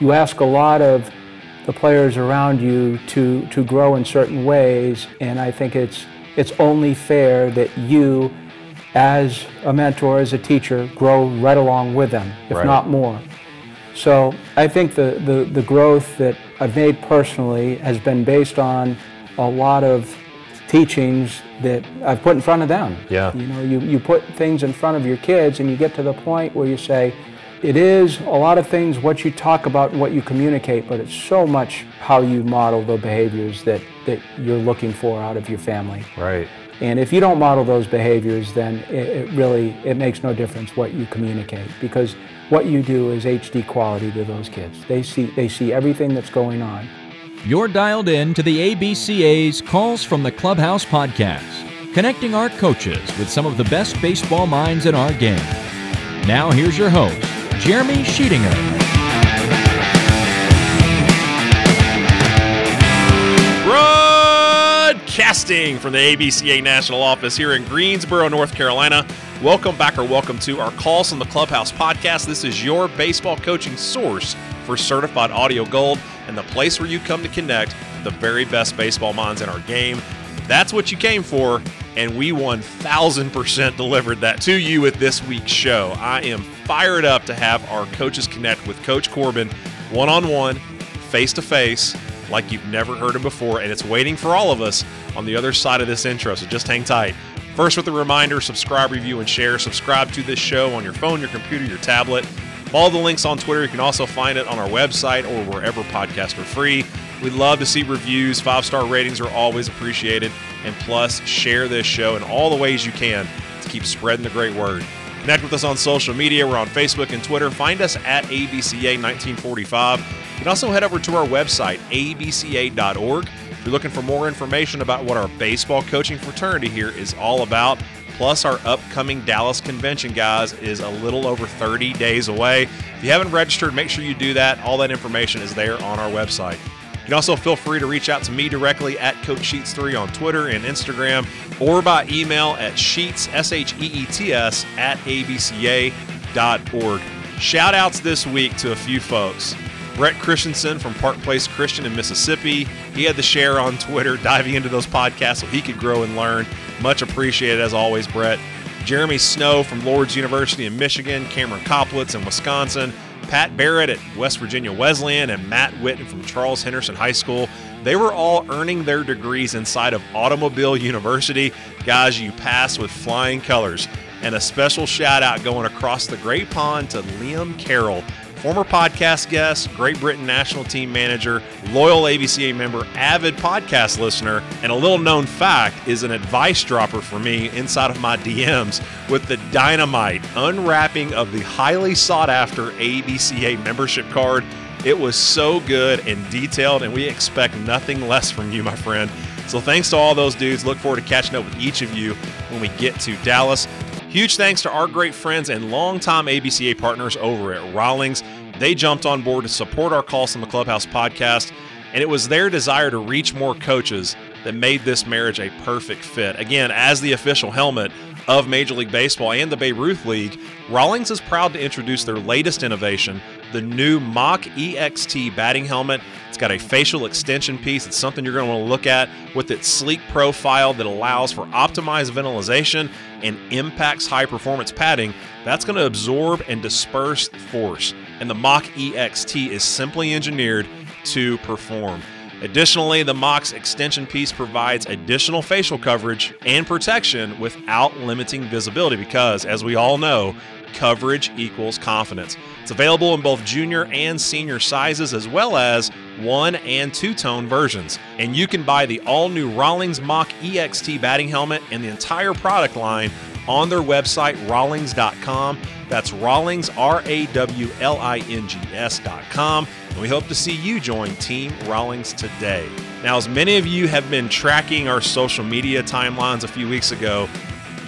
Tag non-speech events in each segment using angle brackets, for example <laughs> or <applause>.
you ask a lot of the players around you to, to grow in certain ways, and I think it's, it's only fair that you, as a mentor, as a teacher, grow right along with them, if Right. not more. So I think the, the, the growth that I've made personally has been based on a lot of teachings that I've put in front of them. Yeah. You know, you, you put things in front of your kids and you get to the point where you say, it is a lot of things what you talk about and what you communicate, but it's so much how you model the behaviors that, that you're looking for out of your family. Right. And if you don't model those behaviors, then it, it really it makes no difference what you communicate because what you do is HD quality to those kids. They see they see everything that's going on. You're dialed in to the ABCA's Calls from the Clubhouse podcast, connecting our coaches with some of the best baseball minds in our game. Now, here's your host, Jeremy Sheetinger. Broadcasting from the ABCA National Office here in Greensboro, North Carolina. Welcome back or welcome to our Calls from the Clubhouse podcast. This is your baseball coaching source for certified audio gold and the place where you come to connect the very best baseball minds in our game. That's what you came for, and we 1000% delivered that to you with this week's show. I am fired up to have our coaches connect with Coach Corbin one on one, face to face, like you've never heard him before, and it's waiting for all of us on the other side of this intro, so just hang tight. First, with a reminder subscribe, review, and share. Subscribe to this show on your phone, your computer, your tablet. Follow the links on Twitter. You can also find it on our website or wherever podcasts are free. We'd love to see reviews. Five star ratings are always appreciated. And plus, share this show in all the ways you can to keep spreading the great word. Connect with us on social media. We're on Facebook and Twitter. Find us at ABCA1945. You can also head over to our website, abca.org. If you're looking for more information about what our baseball coaching fraternity here is all about, plus our upcoming Dallas convention, guys, is a little over 30 days away. If you haven't registered, make sure you do that. All that information is there on our website. You can also feel free to reach out to me directly at Coach Sheets3 on Twitter and Instagram or by email at Sheets, S H E E T S, at abca.org. Shout outs this week to a few folks. Brett Christensen from Park Place Christian in Mississippi. He had the share on Twitter, diving into those podcasts so he could grow and learn. Much appreciated as always, Brett. Jeremy Snow from Lord's University in Michigan, Cameron Koplitz in Wisconsin, Pat Barrett at West Virginia Wesleyan, and Matt Witten from Charles Henderson High School. They were all earning their degrees inside of Automobile University. Guys, you passed with flying colors. And a special shout out going across the Great Pond to Liam Carroll, former podcast guest, Great Britain national team manager, loyal ABCA member, avid podcast listener, and a little known fact is an advice dropper for me inside of my DMs with the dynamite unwrapping of the highly sought after ABCA membership card. It was so good and detailed, and we expect nothing less from you, my friend. So thanks to all those dudes. Look forward to catching up with each of you when we get to Dallas. Huge thanks to our great friends and longtime ABCA partners over at Rawlings. They jumped on board to support our Calls from the Clubhouse podcast, and it was their desire to reach more coaches that made this marriage a perfect fit. Again, as the official helmet of Major League Baseball and the Babe Ruth League, Rawlings is proud to introduce their latest innovation, the new Mach EXT batting helmet. Got a facial extension piece. It's something you're going to want to look at with its sleek profile that allows for optimized ventilation and impacts high performance padding. That's going to absorb and disperse force. And the Mach EXT is simply engineered to perform. Additionally, the Mox extension piece provides additional facial coverage and protection without limiting visibility because, as we all know, coverage equals confidence. It's available in both junior and senior sizes, as well as one and two tone versions. And you can buy the all new Rawlings Mach EXT batting helmet and the entire product line on their website, rawlings.com. That's Rawlings, R A W L I N G S.com. And we hope to see you join Team Rawlings today. Now, as many of you have been tracking our social media timelines a few weeks ago,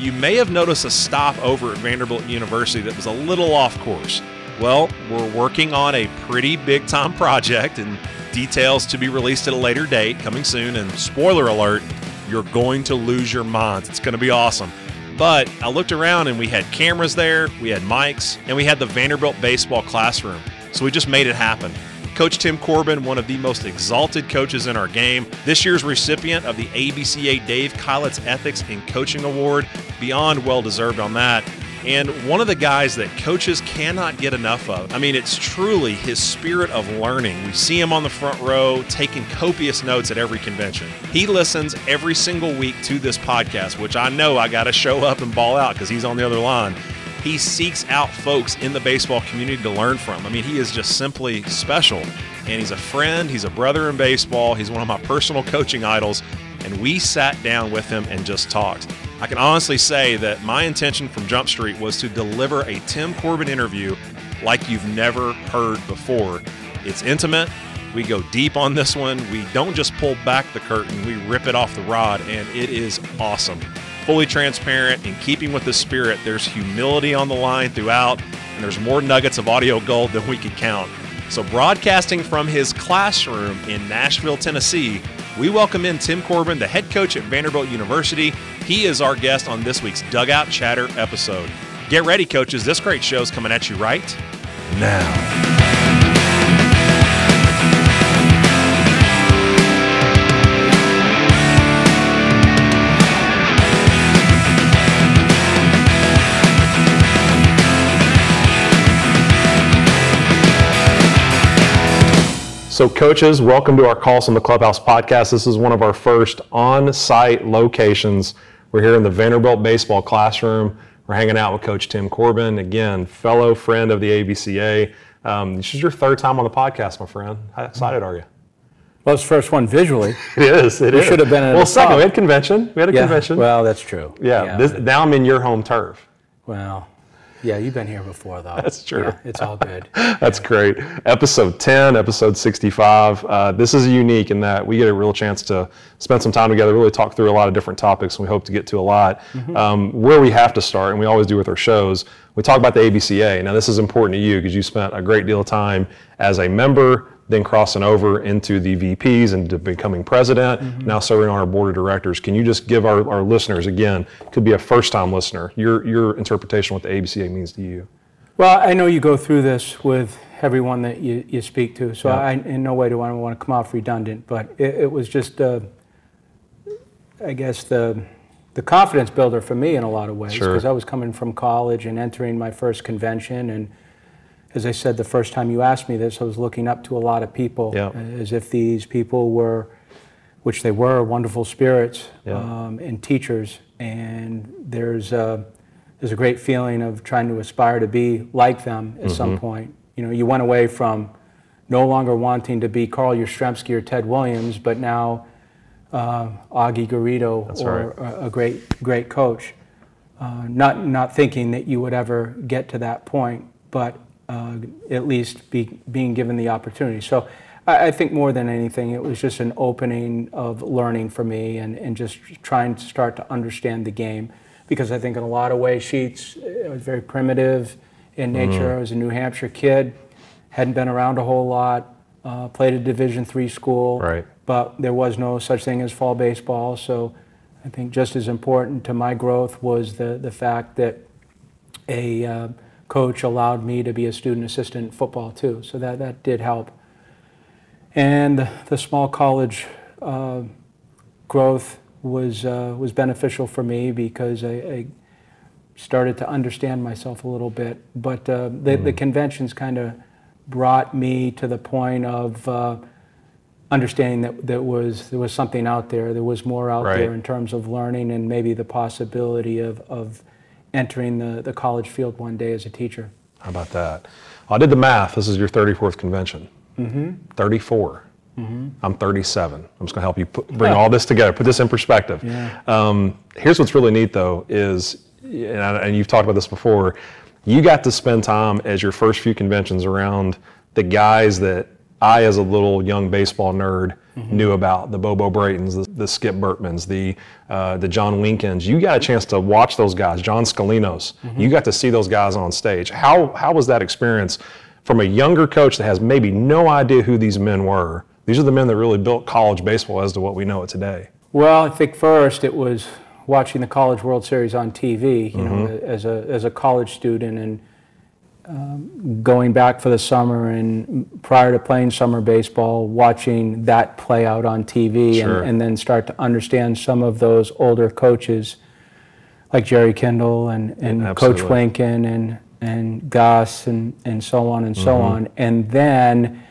you may have noticed a stop over at Vanderbilt University that was a little off course. Well, we're working on a pretty big time project and details to be released at a later date coming soon. And spoiler alert, you're going to lose your minds. It's going to be awesome. But I looked around and we had cameras there, we had mics, and we had the Vanderbilt baseball classroom. So we just made it happen. Coach Tim Corbin, one of the most exalted coaches in our game, this year's recipient of the ABCA Dave Keilitz Ethics in Coaching Award, beyond well deserved on that. And one of the guys that coaches cannot get enough of. I mean, it's truly his spirit of learning. We see him on the front row taking copious notes at every convention. He listens every single week to this podcast, which I know I got to show up and ball out because he's on the other line. He seeks out folks in the baseball community to learn from. I mean, he is just simply special. And he's a friend, he's a brother in baseball, he's one of my personal coaching idols. And we sat down with him and just talked. I can honestly say that my intention from Jump Street was to deliver a Tim Corbin interview like you've never heard before. It's intimate. We go deep on this one. We don't just pull back the curtain, we rip it off the rod, and it is awesome. Fully transparent, in keeping with the spirit, there's humility on the line throughout, and there's more nuggets of audio gold than we could count. So, broadcasting from his classroom in Nashville, Tennessee, we welcome in Tim Corbin, the head coach at Vanderbilt University. He is our guest on this week's Dugout Chatter episode. Get ready, coaches. This great show is coming at you right now. So, coaches, welcome to our Calls from the Clubhouse podcast. This is one of our first on site locations. We're here in the Vanderbilt baseball classroom. We're hanging out with Coach Tim Corbin, again, fellow friend of the ABCA. Um, this is your third time on the podcast, my friend. How excited are you? Well, it's the first one visually. <laughs> It is. It is. It should have been at well. a Second, we had convention. We had a Yeah, convention. Well, that's true. yeah. This, now I'm in your home turf. well, yeah, you've been here before, though. That's true. Yeah, it's all good. <laughs> That's great. Episode 10, episode 65. Uh, this is unique in that we get a real chance to spend some time together, really talk through a lot of different topics, and we hope to get to a lot. Um, where we have to start, and we always do with our shows, we talk about the ABCA. Now, this is important to you because you spent a great deal of time as a member, then crossing over into the VPs and to becoming president, now serving on our board of directors. Can you just give our, our listeners, again, could be a first time listener, your, your interpretation of what the ABCA means to you? Well, I know you go through this with everyone that you, you speak to, so Yeah. I, in no way do I want to come off redundant, but it, it was just, uh, I guess, the, the confidence builder for me in a lot of ways. Sure. Because I was coming from college and entering my first convention, and as I said the first time you asked me this, I was looking up to a lot of people Yeah. as if these people were, which they were, wonderful spirits Yeah. um, and teachers. And there's a, there's a great feeling of trying to aspire to be like them at Mm-hmm. some point. You know, you went away from no longer wanting to be Carl Yastrzemski or Ted Williams, but now uh, Augie Garrido That's or a, a great great coach. Uh, not not thinking that you would ever get to that point, but uh, at least be, being given the opportunity. So I, I think more than anything, it was just an opening of learning for me and, and just trying to start to understand the game. Because I think in a lot of ways, Sheets uh, was very primitive in nature. I was a New Hampshire kid, hadn't been around a whole lot, uh, played a Division three school, Right. but there was no such thing as fall baseball. So I think just as important to my growth was the, the fact that a uh, coach allowed me to be a student assistant in football too. So that, that did help. And the, small college uh, growth was, uh, was beneficial for me because I, I started to understand myself a little bit. But uh, the, the conventions kind of brought me to the point of uh, understanding that there was, there was something out there. There was more out Right. there in terms of learning and maybe the possibility of, of entering the, the college field one day as a teacher. How about that? I did the math. This is your 34th convention. Mm-hmm. 34. Mm-hmm. I'm 37. I'm just going to help you put, bring all this together, put this in perspective. Yeah. Um, here's what's really neat, though, is, and, I, and you've talked about this before, you got to spend time as your first few conventions around the guys that I, as a little young baseball nerd, knew about the Bobo Braytons, the, the Skip Bertmans, the uh, the John Winkins. You got a chance to watch those guys, John Scolinos. You got to see those guys on stage. How how was that experience from a younger coach that has maybe no idea who these men were? These are the men that really built college baseball as to what we know it today. Well, I think first it was watching the College World Series on TV, you know, Mm-hmm. as a as a college student, and um, going back for the summer and prior to playing summer baseball, watching that play out on TV Sure. and, and then start to understand some of those older coaches like Jerry Kindall and, and Coach Absolutely. Lincoln and, and Gus and, and so on and Mm-hmm. so on. And then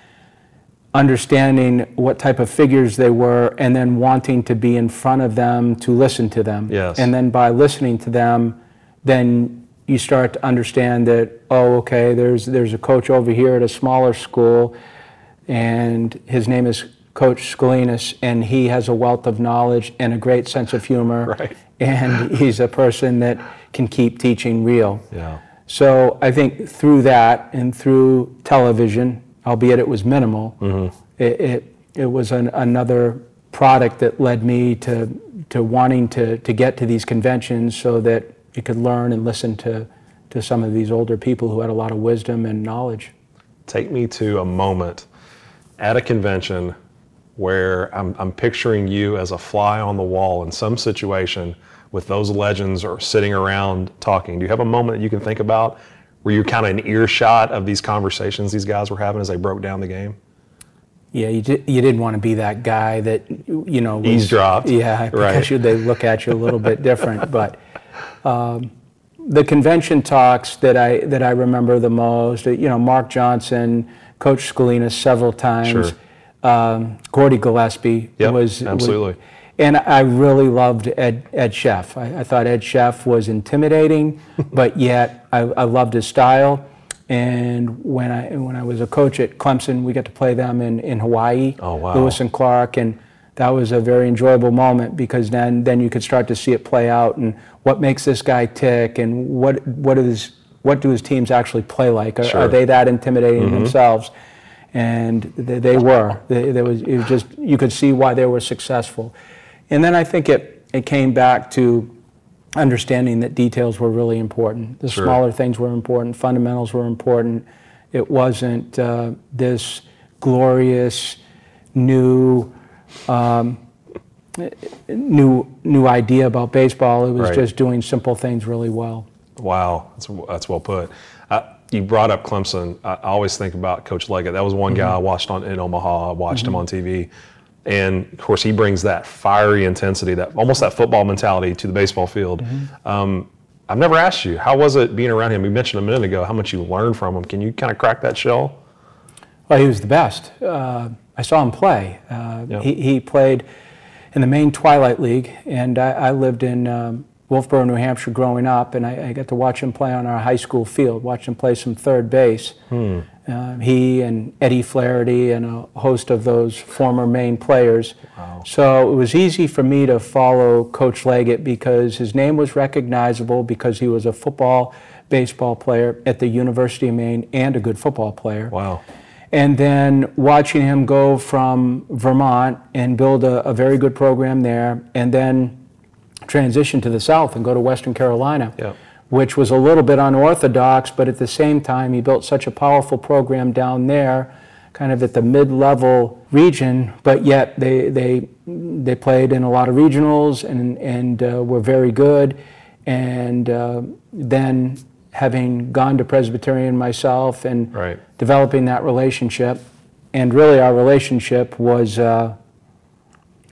understanding what type of figures they were and then wanting to be in front of them to listen to them. Yes. And then by listening to them, then you start to understand that, oh, okay, there's, there's a coach over here at a smaller school and his name is Coach Scolinos, and he has a wealth of knowledge and a great sense of humor. <laughs> Right. And he's a person that can keep teaching real. Yeah. So I think through that and through television, albeit it was minimal, mm-hmm. it, it, it was an, another product that led me to, to wanting to, to get to these conventions so that you could learn and listen to, to some of these older people who had a lot of wisdom and knowledge. Take me to a moment at a convention where I'm, I'm picturing you as a fly on the wall in some situation with those legends or sitting around talking. Do you have a moment that you can think about where you're kind of an earshot of these conversations these guys were having as they broke down the game? Yeah, you did, you didn't want to be that guy that, you know, was, Eavesdropped. Yeah, because Right. you, they look at you a little bit different. But um, the convention talks that I that I remember the most, you know, Mark Johnson, Coach Scolino several times, um, Gordy Gillespie Yep, was absolutely. was- and I really loved Ed Ed Cheff. I, I thought Ed Cheff was intimidating, <laughs> but yet I, I loved his style. And when I when I was a coach at Clemson, we got to play them in, in Hawaii, Oh, wow. Lewis and Clark, and that was a very enjoyable moment because then then you could start to see it play out and what makes this guy tick and what what is what do his teams actually play like? Are, Sure. are they that intimidating themselves? And they, they were. They, there was it was just you could see why they were successful. And then I think it it came back to understanding that details were really important. The Sure. smaller things were important. Fundamentals were important. It wasn't uh, this glorious new um, new new idea about baseball. It was Right. just doing simple things really well. Wow, that's, that's well put. Uh, you brought up Clemson. I always think about Coach Leggett. That was one guy I watched on in Omaha. I watched him on TV, and of course he brings that fiery intensity, that almost that football mentality to the baseball field. Um, I've never asked you how was it being around him. You mentioned a minute ago how much you learned from him. Can you kind of crack that shell? Well, he was the best. Uh, I saw him play. Uh, Yeah. he, he played in the Maine Twilight League, and I, I lived in um, Wolfeboro, New Hampshire growing up, and I, I got to watch him play on our high school field, watch him play some third base. Uh, he and Eddie Flaherty and a host of those former Maine players. So it was easy for me to follow Coach Leggett because his name was recognizable because he was a football, baseball player at the University of Maine and a good football player. Wow. And then watching him go from Vermont and build a, a very good program there, and then transition to the South and go to Western Carolina, Yeah. which was a little bit unorthodox, but at the same time, he built such a powerful program down there, kind of at the mid-level region, but yet they, they, they played in a lot of regionals and, and uh, were very good. And uh, then having gone to Presbyterian myself and Right. developing that relationship, and really our relationship was uh,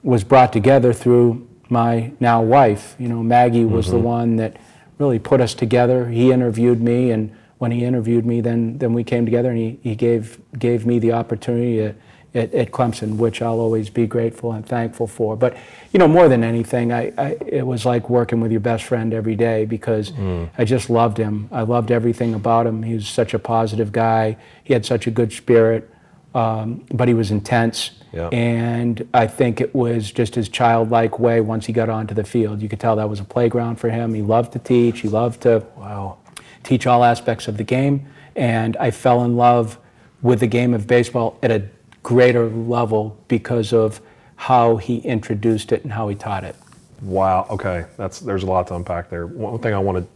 was brought together through my now wife. You know, Maggie was the one that really put us together. He interviewed me, and when he interviewed me, then then we came together, and he, he gave gave me the opportunity at, at, at Clemson, which I'll always be grateful and thankful for. But you know, more than anything, I, I it was like working with your best friend every day because I just loved him. I loved everything about him. He was such a positive guy. He had such a good spirit, um, but he was intense. And I think it was just his childlike way once he got onto the field. You could tell that was a playground for him. He loved to teach. He loved to Wow. teach all aspects of the game. And I fell in love with the game of baseball at a greater level because of how he introduced it and how he taught it. Wow. Okay. That's there's a lot to unpack there. One thing I want to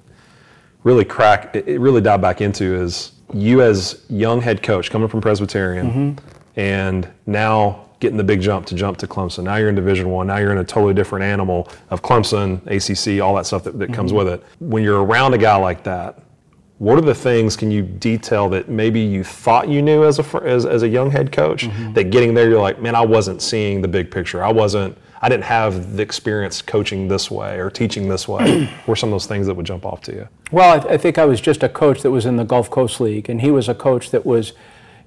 really crack, it, really dive back into is you as young head coach coming from Presbyterian, mm-hmm. and now getting the big jump to jump to Clemson. Now you're in Division One. Now you're in a totally different animal of Clemson, ACC, all that stuff that, that comes mm-hmm. with it. When you're around a guy like that, what are the things can you detail that maybe you thought you knew as a as, as a young head coach Mm-hmm. that getting there you're like man i wasn't seeing the big picture i wasn't i didn't have the experience coaching this way or teaching this way <clears throat> were some of those things that would jump off to you Well, I, I think I was just a coach that was in the Gulf Coast League, and he was a coach that was,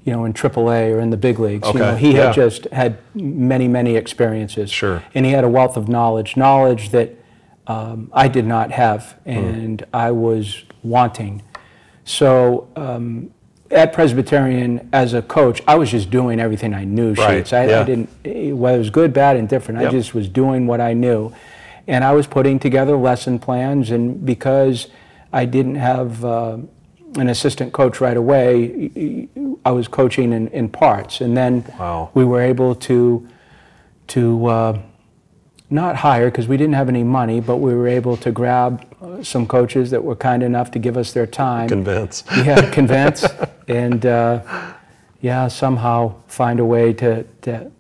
you know, in AAA or in the big leagues. You know, Okay, he yeah. had just had many, many experiences. Sure. And he had a wealth of knowledge, knowledge that um, I did not have, Hmm. and I was wanting. So um, at Presbyterian, as a coach, I was just doing everything I knew. Right, Sheets. I, yeah. I didn't, whether it was good, bad, indifferent. I Yep. just was doing what I knew, and I was putting together lesson plans. And because I didn't have uh, an assistant coach right away, I was coaching in, in parts, and then Wow. we were able to to uh, not hire because we didn't have any money, but we were able to grab uh, some coaches that were kind enough to give us their time. convince <laughs> yeah, convince, and uh, yeah, somehow find a way to to,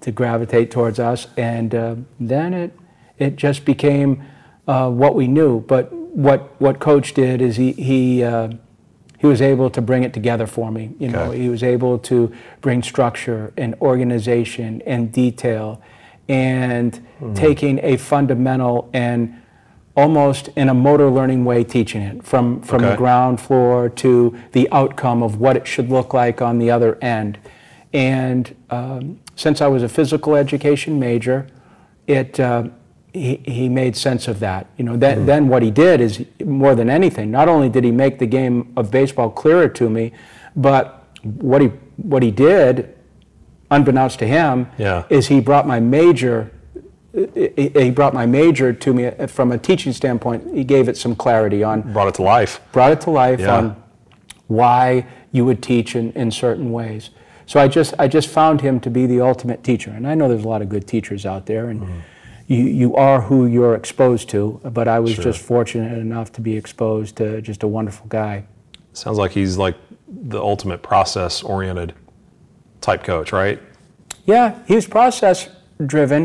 to gravitate towards us, and uh, then it it just became uh, what we knew. But what what Coach did is he he. Uh, he was able to bring it together for me. You know, Okay. he was able to bring structure and organization and detail, and Hmm. taking a fundamental and almost in a motor learning way teaching it from from the ground floor to the outcome of what it should look like on the other end. And um, since I was a physical education major, it uh, he, he made sense of that. You know, then, then what he did is more than anything. Not only did he make the game of baseball clearer to me, but what he what he did, unbeknownst to him, Yeah. is he brought my major. He brought my major to me from a teaching standpoint. He gave it some clarity on brought it to life brought it to life Yeah. on why you would teach in, in certain ways. So I just I just found him to be the ultimate teacher, and I know there's a lot of good teachers out there, and Mm-hmm. you you are who you're exposed to. But I was Sure. just fortunate enough to be exposed to just a wonderful guy. sounds like he's like the ultimate process oriented type coach right Yeah, he was process driven,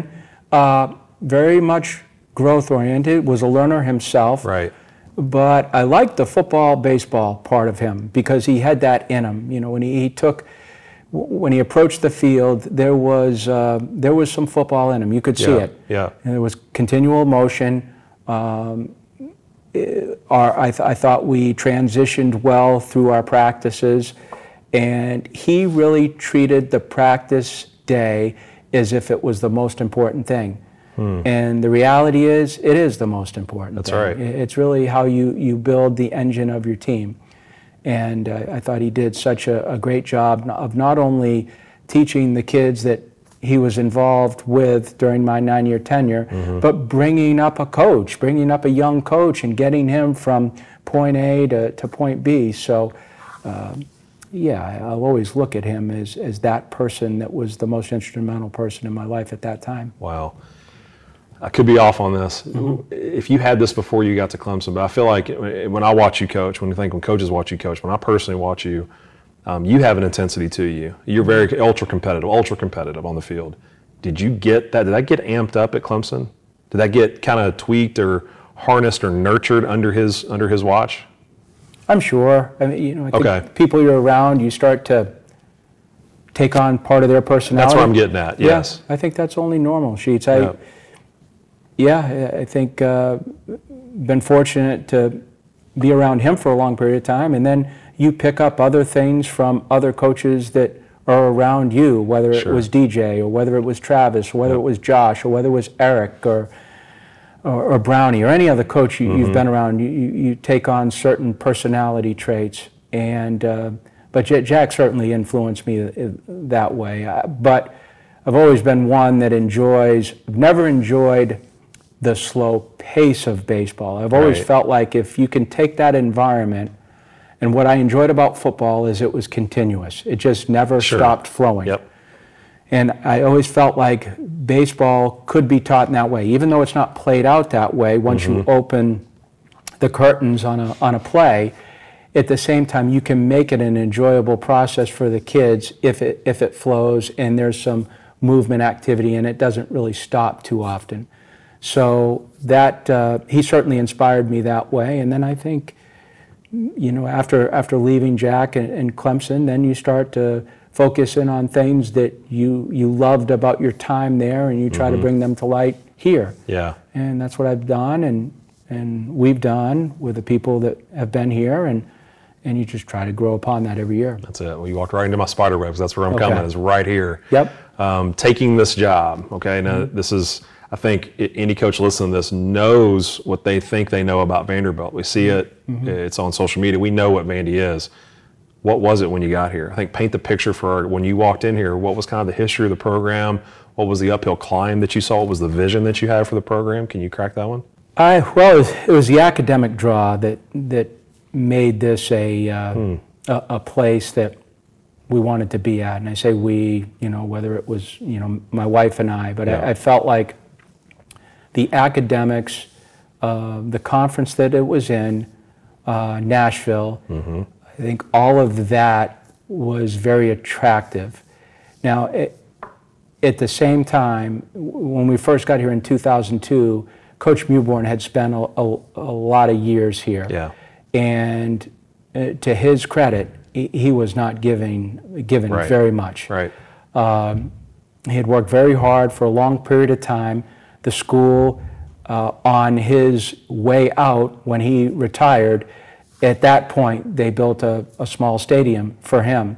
uh, very much growth oriented. Was a learner himself. right but I liked the football baseball part of him because he had that in him. You know, when he, he took, when he approached the field, there was uh, there was some football in him. You could see Yeah, it. yeah. And there was continual motion. Um, eh, our, I, th- I thought we transitioned well through our practices, and he really treated the practice day as if it was the most important thing. And the reality is, it is the most important. Hmm. That's thing. right. It's really how you, you build the engine of your team. And uh, I thought he did such a, a great job of not only teaching the kids that he was involved with during my nine year tenure, Mm-hmm. but bringing up a coach, bringing up a young coach and getting him from point A to, to point B. So, um, yeah, I'll always look at him as, as that person that was the most instrumental person in my life at that time. Wow. I could be off on this. If you had this before you got to Clemson, but I feel like when I watch you coach, when you think when coaches watch you coach, when I personally watch you, um, you have an intensity to you. You're very ultra competitive, ultra competitive on the field. Did you get that? Did that get amped up at Clemson? Did that get kind of tweaked or harnessed or nurtured under his under his watch? I'm sure. I mean, you know, I think Okay. people you're around, you start to take on part of their personality. That's what I'm getting at. Yeah, Yes. I think that's only normal. Sheets. I, Yeah. yeah, I I think uh, been fortunate to be around him for a long period of time, and then you pick up other things from other coaches that are around you, whether it Sure. was DJ or whether it was Travis, or whether it was Josh, or whether it was Eric or or, or Brownie or any other coach you, Mm-hmm. you've been around, you, you, take on certain personality traits. And uh, but Jack certainly influenced me that way. Uh, but I've always been one that enjoys. I've never enjoyed the slow pace of baseball. I've always Right. felt like if you can take that environment. And what I enjoyed about football is it was continuous. It just never Sure. stopped flowing. Yep. And I always felt like baseball could be taught in that way, even though it's not played out that way. Once you open the curtains on a, on a play, at the same time, you can make it an enjoyable process for the kids if it, if it flows and there's some movement activity and it doesn't really stop too often. So that, uh, he certainly inspired me that way. And then I think, you know, after after leaving Jack and, and Clemson, then you start to focus in on things that you you loved about your time there, and you try to mm-hmm. bring them to light here. Yeah. And that's what I've done, and and we've done with the people that have been here, and and you just try to grow upon that every year. That's it. Well, you walked right into my spider webs. That's where I'm Okay. coming. Is right here. Yep. Um, taking this job. Okay. Now mm-hmm. this is. I think i- any coach listening to this knows what they think they know about Vanderbilt. We see it. Mm-hmm. It's on social media. We know what Vandy is. What was it when you got here? I think paint the picture for when you walked in here. What was kind of the history of the program? What was the uphill climb that you saw? What was the vision that you had for the program? Can you crack that one? I well, it was, it was the academic draw that that made this a, uh, a a place that we wanted to be at, and I say we, you know, whether it was you know my wife and I, but Yeah. I, I felt like the academics, uh, the conference that it was in, uh, Nashville, I think all of that was very attractive. Now, it, at the same time, when we first got here in 2002, Coach Mewbourne had spent a, a, a lot of years here. Yeah. And uh, to his credit, he, he was not giving, given Right. very much. Right. He had worked very hard for a long period of time. The school, uh, on his way out when he retired, at that point they built a, a small stadium for him,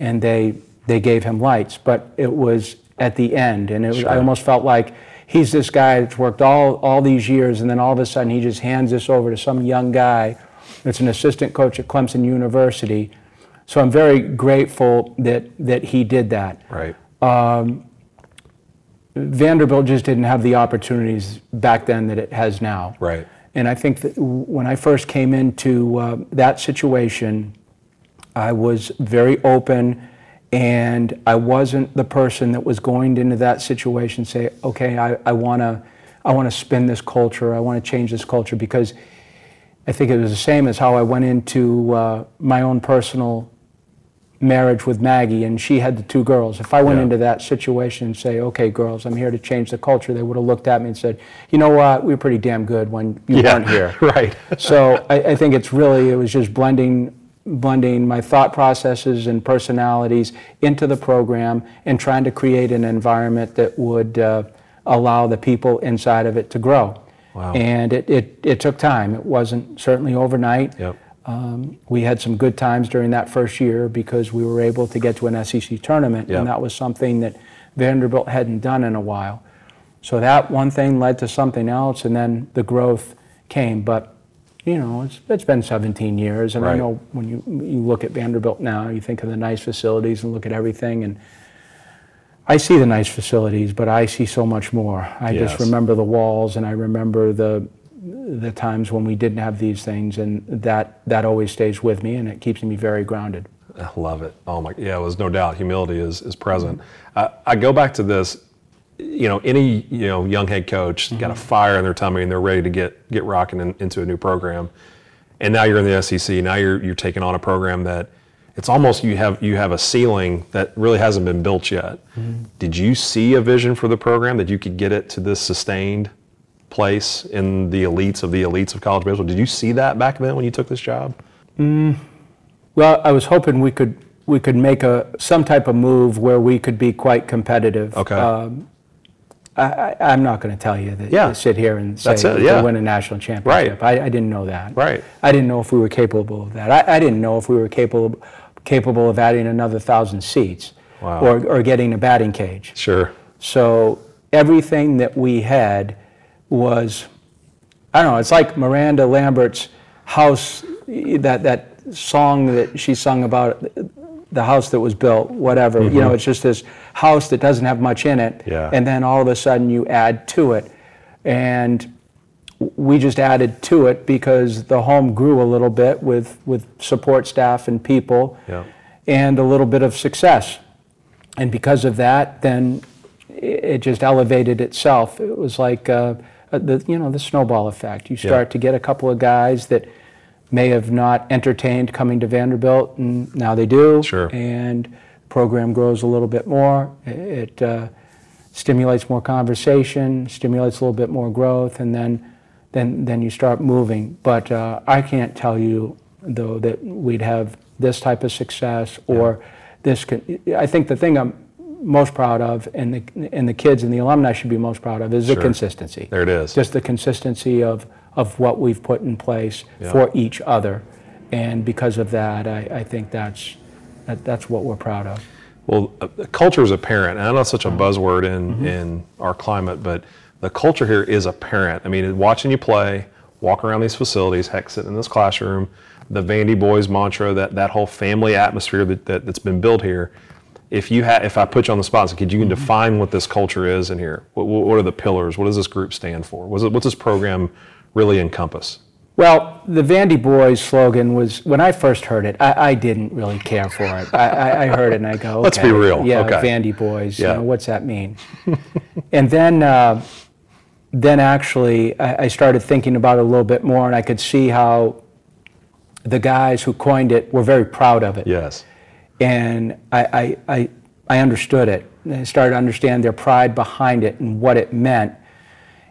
and they they gave him lights. But it was at the end, and it was, I almost felt like he's this guy that's worked all all these years, and then all of a sudden he just hands this over to some young guy that's an assistant coach at Clemson University. So I'm very grateful that that he did that. Right. Um, Vanderbilt just didn't have the opportunities back then that it has now. Right. And I think that when I first came into uh, that situation, I was very open and I wasn't the person that was going into that situation say, okay, I, I want to I want to spin this culture, I want to change this culture because I think it was the same as how I went into uh, my own personal marriage with Maggie, and she had the two girls. If I went Yeah. into that situation and say, "Okay, girls, I'm here to change the culture," they would have looked at me and said, "You know what? We were pretty damn good when you weren't here." <laughs> right. so I, I think it's really it was just blending blending my thought processes and personalities into the program and trying to create an environment that would uh, allow the people inside of it to grow. Wow. And it, it, it took time. It wasn't certainly overnight. Yep. Um, we had some good times during that first year because we were able to get to an SEC tournament, Yep. and that was something that Vanderbilt hadn't done in a while. So that one thing led to something else, and then the growth came. But you know, it's, it's been 17 years, and I know when you you look at Vanderbilt now, you think of the nice facilities and look at everything, and I see the nice facilities, but I see so much more. I Yes. just remember the walls, and I remember the the times when we didn't have these things, and that that always stays with me, and it keeps me very grounded. I love it. Oh my, yeah, there's no doubt. Humility is is present. I, I go back to this. You know, any you know young head coach got a mm-hmm. fire in their tummy and they're ready to get get rocking in, into a new program. And now you're in the SEC. Now you're you're taking on a program that it's almost you have you have a ceiling that really hasn't been built yet. Mm-hmm. Did you see a vision for the program that you could get it to this sustained place in the elites of the elites of college baseball? Did you see that back then when you took this job? Well, I was hoping we could we could make a some type of move where we could be quite competitive. Okay. Um, I, I, I'm not going to tell you that. Yeah. Sit here and say it, yeah. win a national championship. I, I didn't know that. Right. I didn't know if we were capable of that. I, I didn't know if we were capable capable of adding another thousand seats, Wow. or or getting a batting cage. Sure. So everything that we had was, I don't know, it's like Miranda Lambert's house, that, that song that she sung about the house that was built, whatever. You know, it's just this house that doesn't have much in it. Yeah. And then all of a sudden you add to it. And we just added to it because the home grew a little bit with, with support staff and people Yeah. and a little bit of success. And because of that, then it just elevated itself. It was like uh, the you know the snowball effect. You start to get a couple of guys that may have not entertained coming to Vanderbilt, and now they do. Sure. And the program grows a little bit more. It uh, stimulates more conversation, stimulates a little bit more growth, and then then then you start moving. But uh, I can't tell you though, that we'd have this type of success or this. Con- I think the thing I'm most proud of, and the and the kids and the alumni should be most proud of, is the Sure. consistency. There it is. Just the consistency of of what we've put in place Yeah. for each other, and because of that, I, I think that's that, that's what we're proud of. Well, uh, culture is apparent, and I know it's such a buzzword in in our climate, but the culture here is apparent. I mean, watching you play, walk around these facilities, heck, sitting in this classroom, the Vandy Boys mantra, that that whole family atmosphere that, that that's been built here. If you had, if I put you on the spot, so could you can define what this culture is in here? What, what are the pillars? What does this group stand for? What's, it, what's this program really encompass? Well, the Vandy Boys slogan was when I first heard it, I, I didn't really care for it. I, I, I heard it and I go, <laughs> Let's be real, Yeah, okay. Vandy Boys. Yeah. You know, what's that mean? <laughs> and then, uh, then actually, I, I started thinking about it a little bit more, and I could see how the guys who coined it were very proud of it Yes. And I, I, I, I understood it. And I started to understand their pride behind it and what it meant.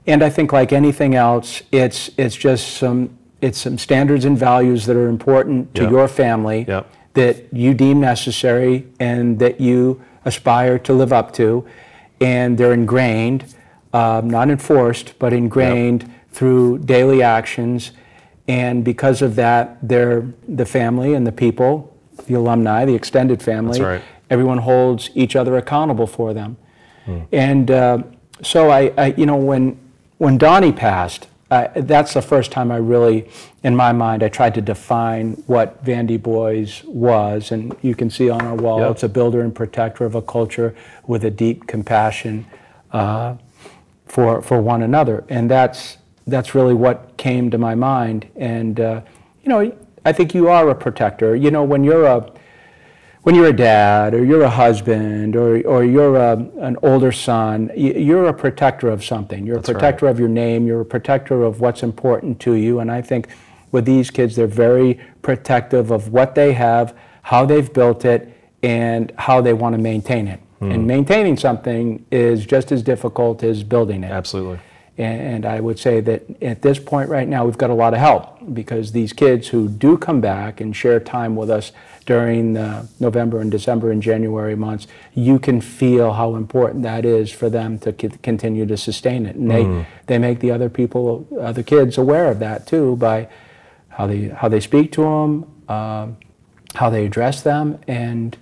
And I think, like anything else, it's it's just some it's some standards and values that are important to Yep. your family Yep. that you deem necessary and that you aspire to live up to, and they're ingrained, um, not enforced, but ingrained through daily actions. And because of that, they're the family and the people, the alumni, the extended family. Right. Everyone holds each other accountable for them. And uh, so I, I, you know, when when Donny passed, I, that's the first time I really, in my mind, I tried to define what Vandy Boys was. And you can see on our wall, Yep. it's a builder and protector of a culture with a deep compassion uh, for for one another. And that's that's really what came to my mind. And uh, you know, I think you are a protector. You know, when you're a when you're a dad or you're a husband or, or you're a, an older son, you're a protector of something. You're a That's right. protector of your name. You're a protector of what's important to you. And I think with these kids, they're very protective of what they have, how they've built it, and how they want to maintain it. Hmm. And maintaining something is just as difficult as building it. Absolutely. And I would say that at this point right now, we've got a lot of help because these kids who do come back and share time with us during the November and December and January months, you can feel how important that is for them to c- continue to sustain it. And they, they make the other people, other kids aware of that too by how they, how they speak to them, um, how they address them, and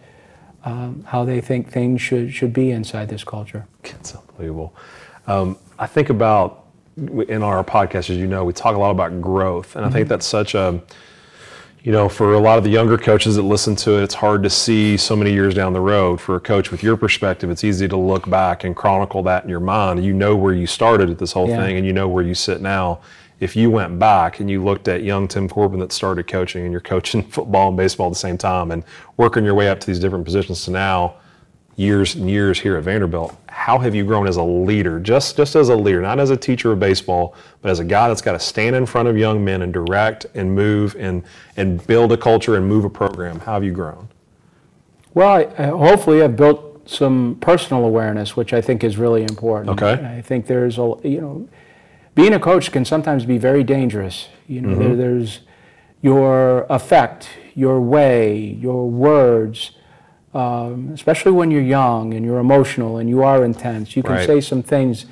um, how they think things should, should be inside this culture. It's unbelievable. Um, I think about in our podcast, as you know, we talk a lot about growth, and I think mm-hmm. that's such a, you know, for a lot of the younger coaches that listen to it, it's hard to see so many years down the road. For a coach with your perspective, it's easy to look back and chronicle that in your mind. You know where you started at this whole Yeah. thing, and you know where you sit now. If you went back and you looked at young Tim Corbin that started coaching, and you're coaching <laughs> football and baseball at the same time, and working your way up to these different positions to now, years and years here at Vanderbilt. How have you grown as a leader, just just as a leader, not as a teacher of baseball, but as a guy that's got to stand in front of young men and direct and move and and build a culture and move a program? How have you grown? Well, I, hopefully I've built some personal awareness, which I think is really important. Okay. I think there's a, you know, being a coach can sometimes be very dangerous. You know, mm-hmm. there, there's your effect, your way, your words, um, especially when you're young and you're emotional and you are intense. You can Right. say some things,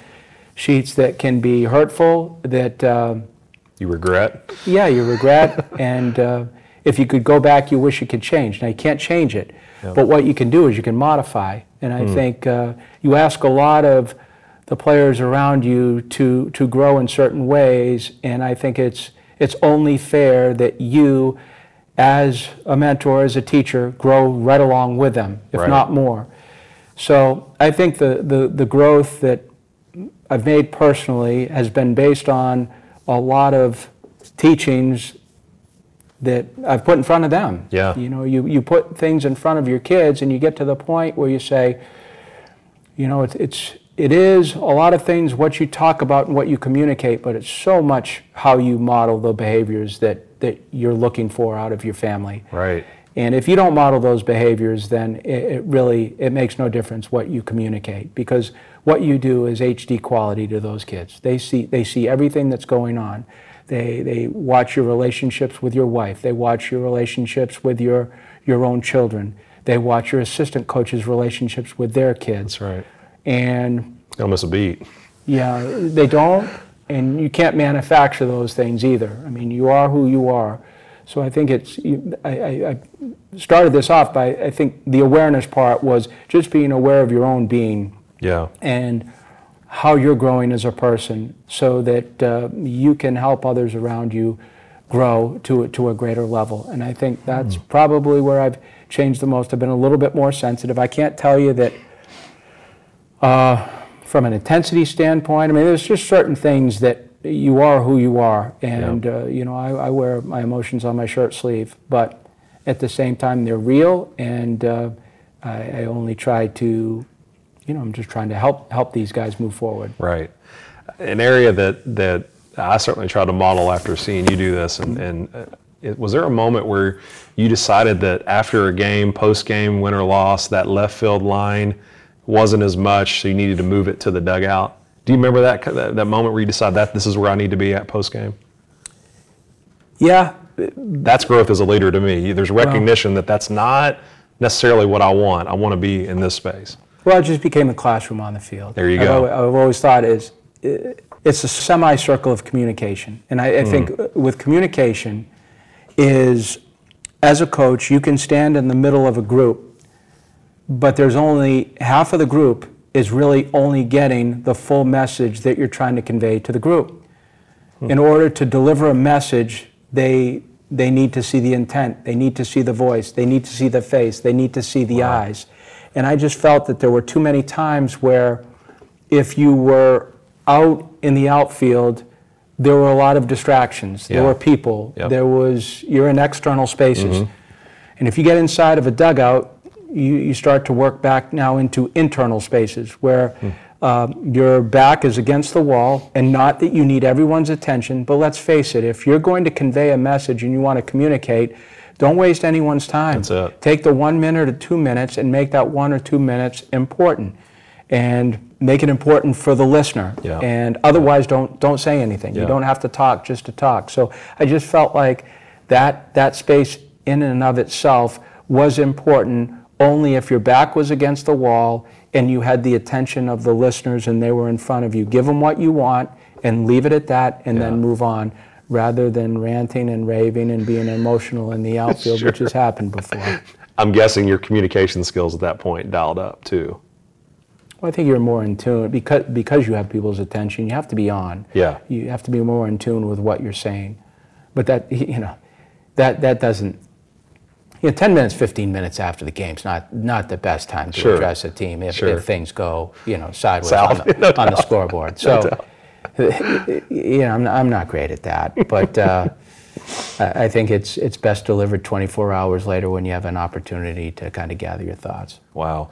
sheets that can be hurtful. That um, You regret? yeah, you regret, <laughs> and uh, if you could go back, you wish you could change. Now you can't change it, but what you can do is you can modify. And I think uh, you ask a lot of the players around you to to grow in certain ways, and I think it's it's only fair that you, as a mentor, as a teacher, grow right along with them, if Right. not more. So I think the, the, the growth that I've made personally has been based on a lot of teachings that I've put in front of them. Yeah. You know, you, you put things in front of your kids and you get to the point where you say, you know, it's, it's, it is a lot of things what you talk about and what you communicate, but it's so much how you model the behaviors that, that you're looking for out of your family. Right. And if you don't model those behaviors, then it, it really it makes no difference what you communicate because what you do is HD quality to those kids. They see they see everything that's going on. They, they watch your relationships with your wife. They watch your relationships with your, your own children. They watch your assistant coaches' relationships with their kids. That's right. And Don't miss a beat. yeah, they don't, and you can't manufacture those things either. I mean, you are who you are. So I think it's. I, I, I started this off by I think the awareness part was just being aware of your own being Yeah. and how you're growing as a person, so that uh, you can help others around you grow to a- to a greater level. And I think that's probably where I've changed the most. I've been a little bit more sensitive. I can't tell you that from an intensity standpoint, I mean, there's just certain things that you are who you are, and uh, you know, I, I wear my emotions on my shirt sleeve, but at the same time, they're real, and uh, I, I only try to, you know, I'm just trying to help help these guys move forward. Right. An area that that I certainly try to model after seeing you do this, and, and uh, it, was there a moment where you decided that after a game, post game, win or loss, that left field line wasn't as much, so you needed to move it to the dugout? Do you remember that that, that moment where you decide that this is where I need to be at post game? Yeah, That's growth as a leader to me. There's recognition that that's not necessarily what I want. I want to be in this space. Well, it just became a classroom on the field. There you I've go. always, I've always thought is it's a semicircle of communication, and I, I think Hmm. with communication is as a coach you can stand in the middle of a group, but there's only half of the group is really only getting the full message that you're trying to convey to the group. In hmm. order to deliver a message, they they need to see the intent, they need to see the voice, they need to see the face, they need to see the eyes. And I just felt that there were too many times where if you were out in the outfield, there were a lot of distractions. There were people. Yep. There was you're in external spaces. Mm-hmm. And if you get inside of a dugout, you, you start to work back now into internal spaces where uh, your back is against the wall, and not that you need everyone's attention, but let's face it, if you're going to convey a message and you want to communicate, don't waste anyone's time. That's it. Take the one minute or two minutes and make that one or two minutes important. And make it important for the listener. Yeah. And otherwise, don't don't say anything. You don't have to talk just to talk. So I just felt like that that space in and of itself was important only if your back was against the wall and you had the attention of the listeners and they were in front of you. Give them what you want and leave it at that and then move on rather than ranting and raving and being emotional in the outfield, <laughs> which has happened before. I'm guessing your communication skills at that point dialed up too. Well, I think you're more in tune because because you have people's attention. You have to be on. Yeah. You have to be more in tune with what you're saying. But that <laughs> you know, that that doesn't. You know, 10 minutes, 15 minutes after the game's not not the best time to Sure. address a team if, Sure. if things go you know sideways South, on the, <laughs> on the scoreboard. So, <laughs> you know, I'm, I'm not great at that, but. Uh, I think it's it's best delivered 24 hours later when you have an opportunity to kind of gather your thoughts. Wow.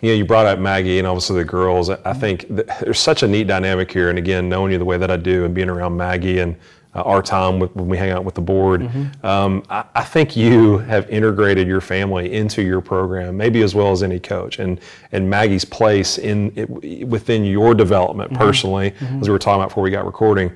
You know, you brought up Maggie and obviously the girls. I think th- there's such a neat dynamic here. And again, knowing you the way that I do and being around Maggie and uh, our time with, when we hang out with the board, um, I, I think you have integrated your family into your program, maybe as well as any coach. And and Maggie's place in it, within your development personally, as we were talking about before we got recording,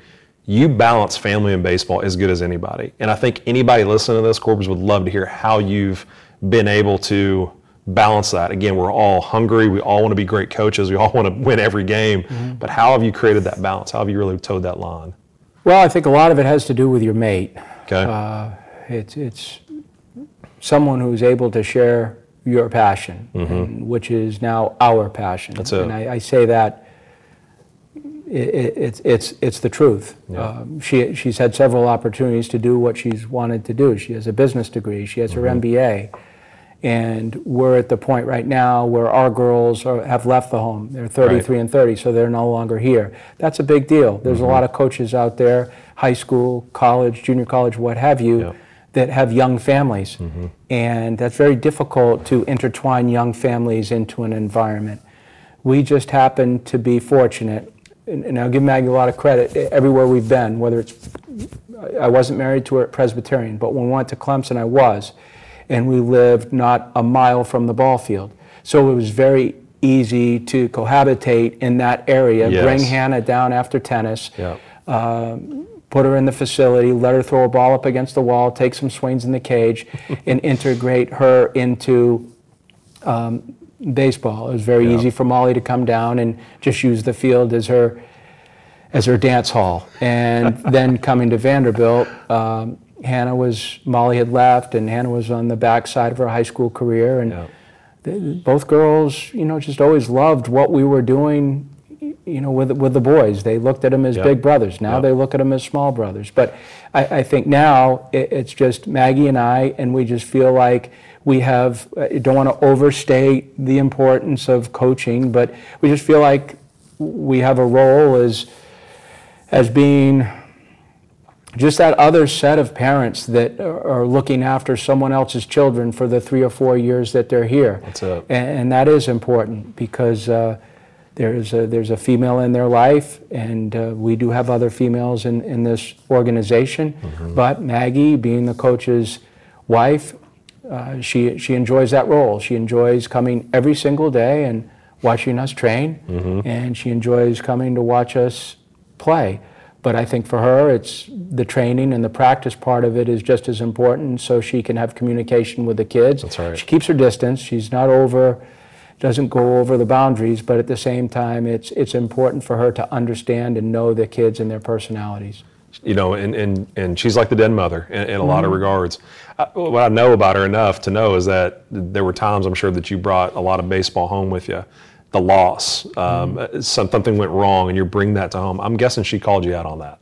you balance family and baseball as good as anybody. And I think anybody listening to this, Corbs, would love to hear how you've been able to balance that. Again, we're all hungry. We all want to be great coaches. We all want to win every game. But how have you created that balance? How have you really toed that line? Well, I think a lot of it has to do with your mate. Okay. Uh, it's it's someone who's able to share your passion, and, which is now our passion. Mm-hmm. That's it. And I, I say that i i it's it's it's the truth. Um, she she's had several opportunities to do what she's wanted to do. She has a business degree. She has her Mm-hmm. MBA. And we're at the point right now where our girls are, have left the home. They're 33 and 30, so they're no longer here. That's a big deal. There's Mm-hmm. a lot of coaches out there, high school, college, junior college, what have you, Yep. that have young families. And that's very difficult to intertwine young families into an environment. We just happen to be fortunate, and, and I'll give Maggie a lot of credit e, everywhere we've been, whether it's I wasn't married to her at Presbyterian, but when we went to Clemson, I was. And we lived not a mile from the ball field. So it was very easy to cohabitate in that area, Yes. bring Hannah down after tennis, Yeah. put her in the facility, let her throw a ball up against the wall, take some swings in the cage, <laughs> and integrate her into um, baseball. It was very Yeah. easy for Molly to come down and just use the field as her as her dance hall. And <laughs> then coming to Vanderbilt, um, Hannah was Molly had left, and Hannah was on the backside of her high school career, and Yeah. they- both girls, you know, just always loved what we were doing. You know, with with the boys, they looked at them as Yep. big brothers. Now Yep. they look at them as small brothers. But I, I think now it, it's just Maggie and I, and we just feel like we have. I don't want to overstate the importance of coaching, but we just feel like we have a role as as being just that other set of parents that are looking after someone else's children for the three or four years that they're here. That's it. And, and that is important because uh, there's a, there's a female in their life, and uh, we do have other females in, in this organization. Mm-hmm. But Maggie, being the coach's wife, uh, she she enjoys that role. She enjoys coming every single day and watching us train, Mm-hmm. and she enjoys coming to watch us play. But I think for her, it's the training and the practice part of it is just as important, so she can have communication with the kids. That's right. She keeps her distance. She's not over, doesn't go over the boundaries. But at the same time, it's it's important for her to understand and know the kids and their personalities. you know, and, and, and she's like the dead mother in, in a lot Mm-hmm. of regards. I, what I know about her enough to know is that there were times I'm sure that you brought a lot of baseball home with you. The loss, um, Mm-hmm. some, something went wrong, and you bring that to home. I'm guessing she called you out on that.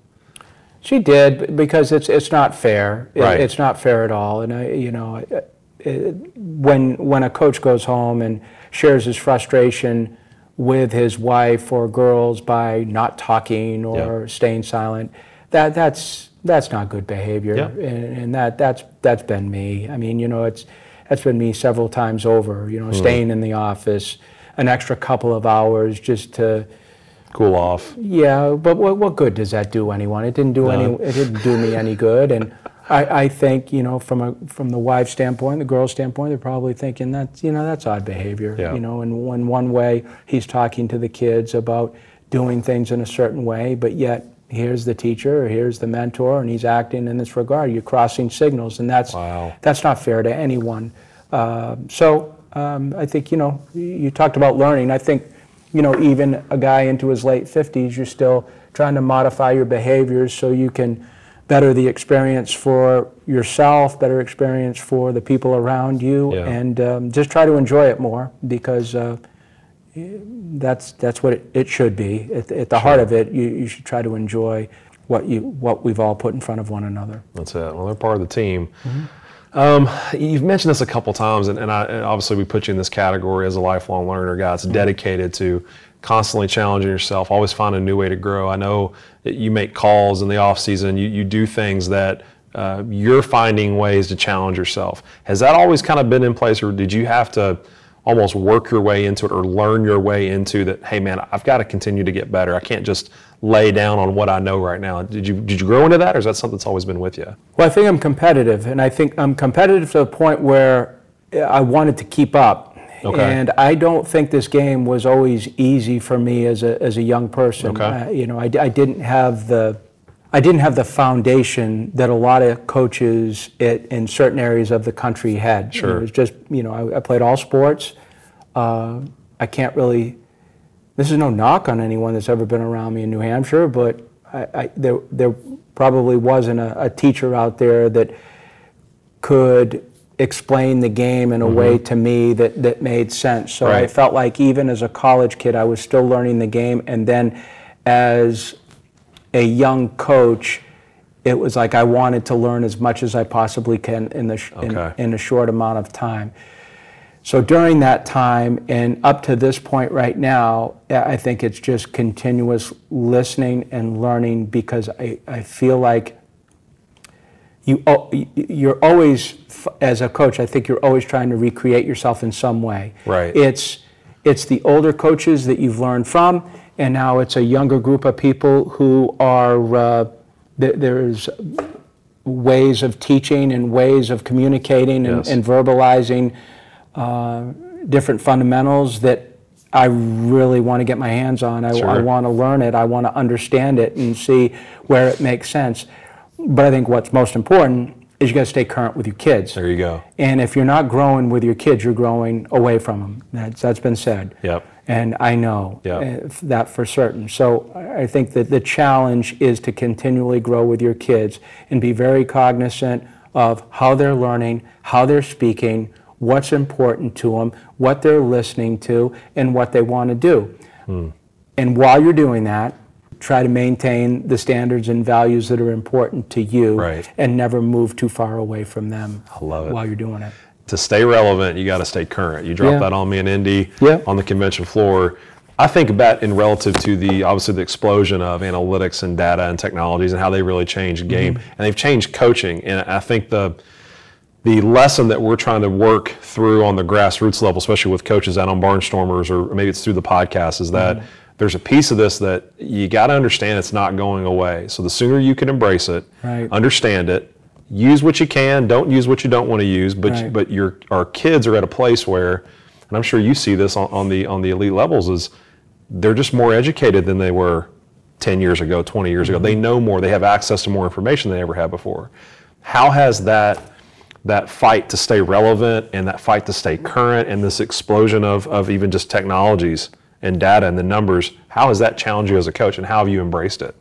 She did because it's it's not fair. It- Right. It's not fair at all. And I, you know, it, it, when when a coach goes home and shares his frustration with his wife or girls by not talking or Yeah. staying silent, that that's that's not good behavior. Yeah. And, and that that's that's been me. I mean, you know, it's that's been me several times over. You know, staying in the office an extra couple of hours just to Cool off. yeah, but what, what good does that do anyone? It didn't do any. It didn't do me any good. And I, I think you know from a from the wife's standpoint, the girl's standpoint, they're probably thinking that you know that's odd behavior. Yeah. You know, and when one way he's talking to the kids about doing things in a certain way, but yet here's the teacher or here's the mentor, and he's acting in this regard. You're crossing signals, and that's Wow. that's not fair to anyone. Uh, so um, I think you know you talked about learning. I think you know even a guy into his late 50s, you're still trying to modify your behaviors so you can better the experience for yourself, better experience for the people around you, Yeah. and um, just try to enjoy it more because. Uh, that's that's what it, it should be. At, at the heart of it, you, you should try to enjoy what you what we've all put in front of one another. That's it. Well, they're part of the team. Um, you've mentioned this a couple times, and, and, I, and obviously we put you in this category as a lifelong learner, guy that's dedicated to constantly challenging yourself, always finding a new way to grow. I know that you make calls in the off season. You, you do things that uh, you're finding ways to challenge yourself. Has that always kind of been in place, or did you have to almost work your way into it or learn your way into that? Hey, man, I've got to continue to get better. I can't just lay down on what I know right now. Did you did you grow into that, or is that something that's always been with you? Well, I think I'm competitive, and I think I'm competitive to the point where I wanted to keep up. Okay. And I don't think this game was always easy for me as a, as a young person. Okay. Uh, you know, I, I didn't have the I didn't have the foundation that a lot of coaches at, in certain areas of the country had. Sure. It was just you know I, I played all sports. Uh, I can't really. This is no knock on anyone that's ever been around me in New Hampshire, but I, I, there there probably wasn't a, a teacher out there that could explain the game in a way to me that, that made sense. So I Mm-hmm. Felt like even as a college kid, I was still learning the game. And then as a young coach, it was like I wanted to learn as much as I possibly can in, the sh- in- Okay. in a short amount of time. So during that time and up to this point right now, I think it's just continuous listening and learning because I, I feel like you you're always as a coach. I think you're always trying to recreate yourself in some way. Right. It's it's the older coaches that you've learned from, and now it's a younger group of people who are uh, there, there's ways of teaching and ways of communicating and, Yes. and verbalizing uh, different fundamentals that I really want to get my hands on. I, I want to learn it. I want to understand it and see where it makes sense. But I think what's most important is you got to stay current with your kids. There you go. And if you're not growing with your kids, you're growing away from them. That's, that's been said. Yep. And I know Yep. uh, that for certain. So I I think that the challenge is to continually grow with your kids and be very cognizant of how they're learning, how they're speaking, what's important to them, what they're listening to, and what they want to do. And while you're doing that, try to maintain the standards and values that are important to you Right. and never move too far away from them I love it. while you're doing it. To stay relevant, you got to stay current. You dropped Yeah. that on me in Indy Yeah. on the convention floor. I think about in relative to the obviously the explosion of analytics and data and technologies and how they really changed the game mm-hmm. and they've changed coaching. And I think the the lesson that we're trying to work through on the grassroots level, especially with coaches out on Barnstormers or maybe it's through the podcast, is that mm-hmm. there's a piece of this that you got to understand it's not going away. So the sooner you can embrace it, Right. understand it, use what you can, don't use what you don't want to use, but Right. but your our kids are at a place where, and I'm sure you see this on, on the on the elite levels, is they're just more educated than they were 10 years ago, 20 years ago. Mm-hmm. They know more. They have access to more information than they ever had before. How has that that fight to stay relevant and that fight to stay current and this explosion of, of even just technologies and data and the numbers, how has that challenged you as a coach and how have you embraced it?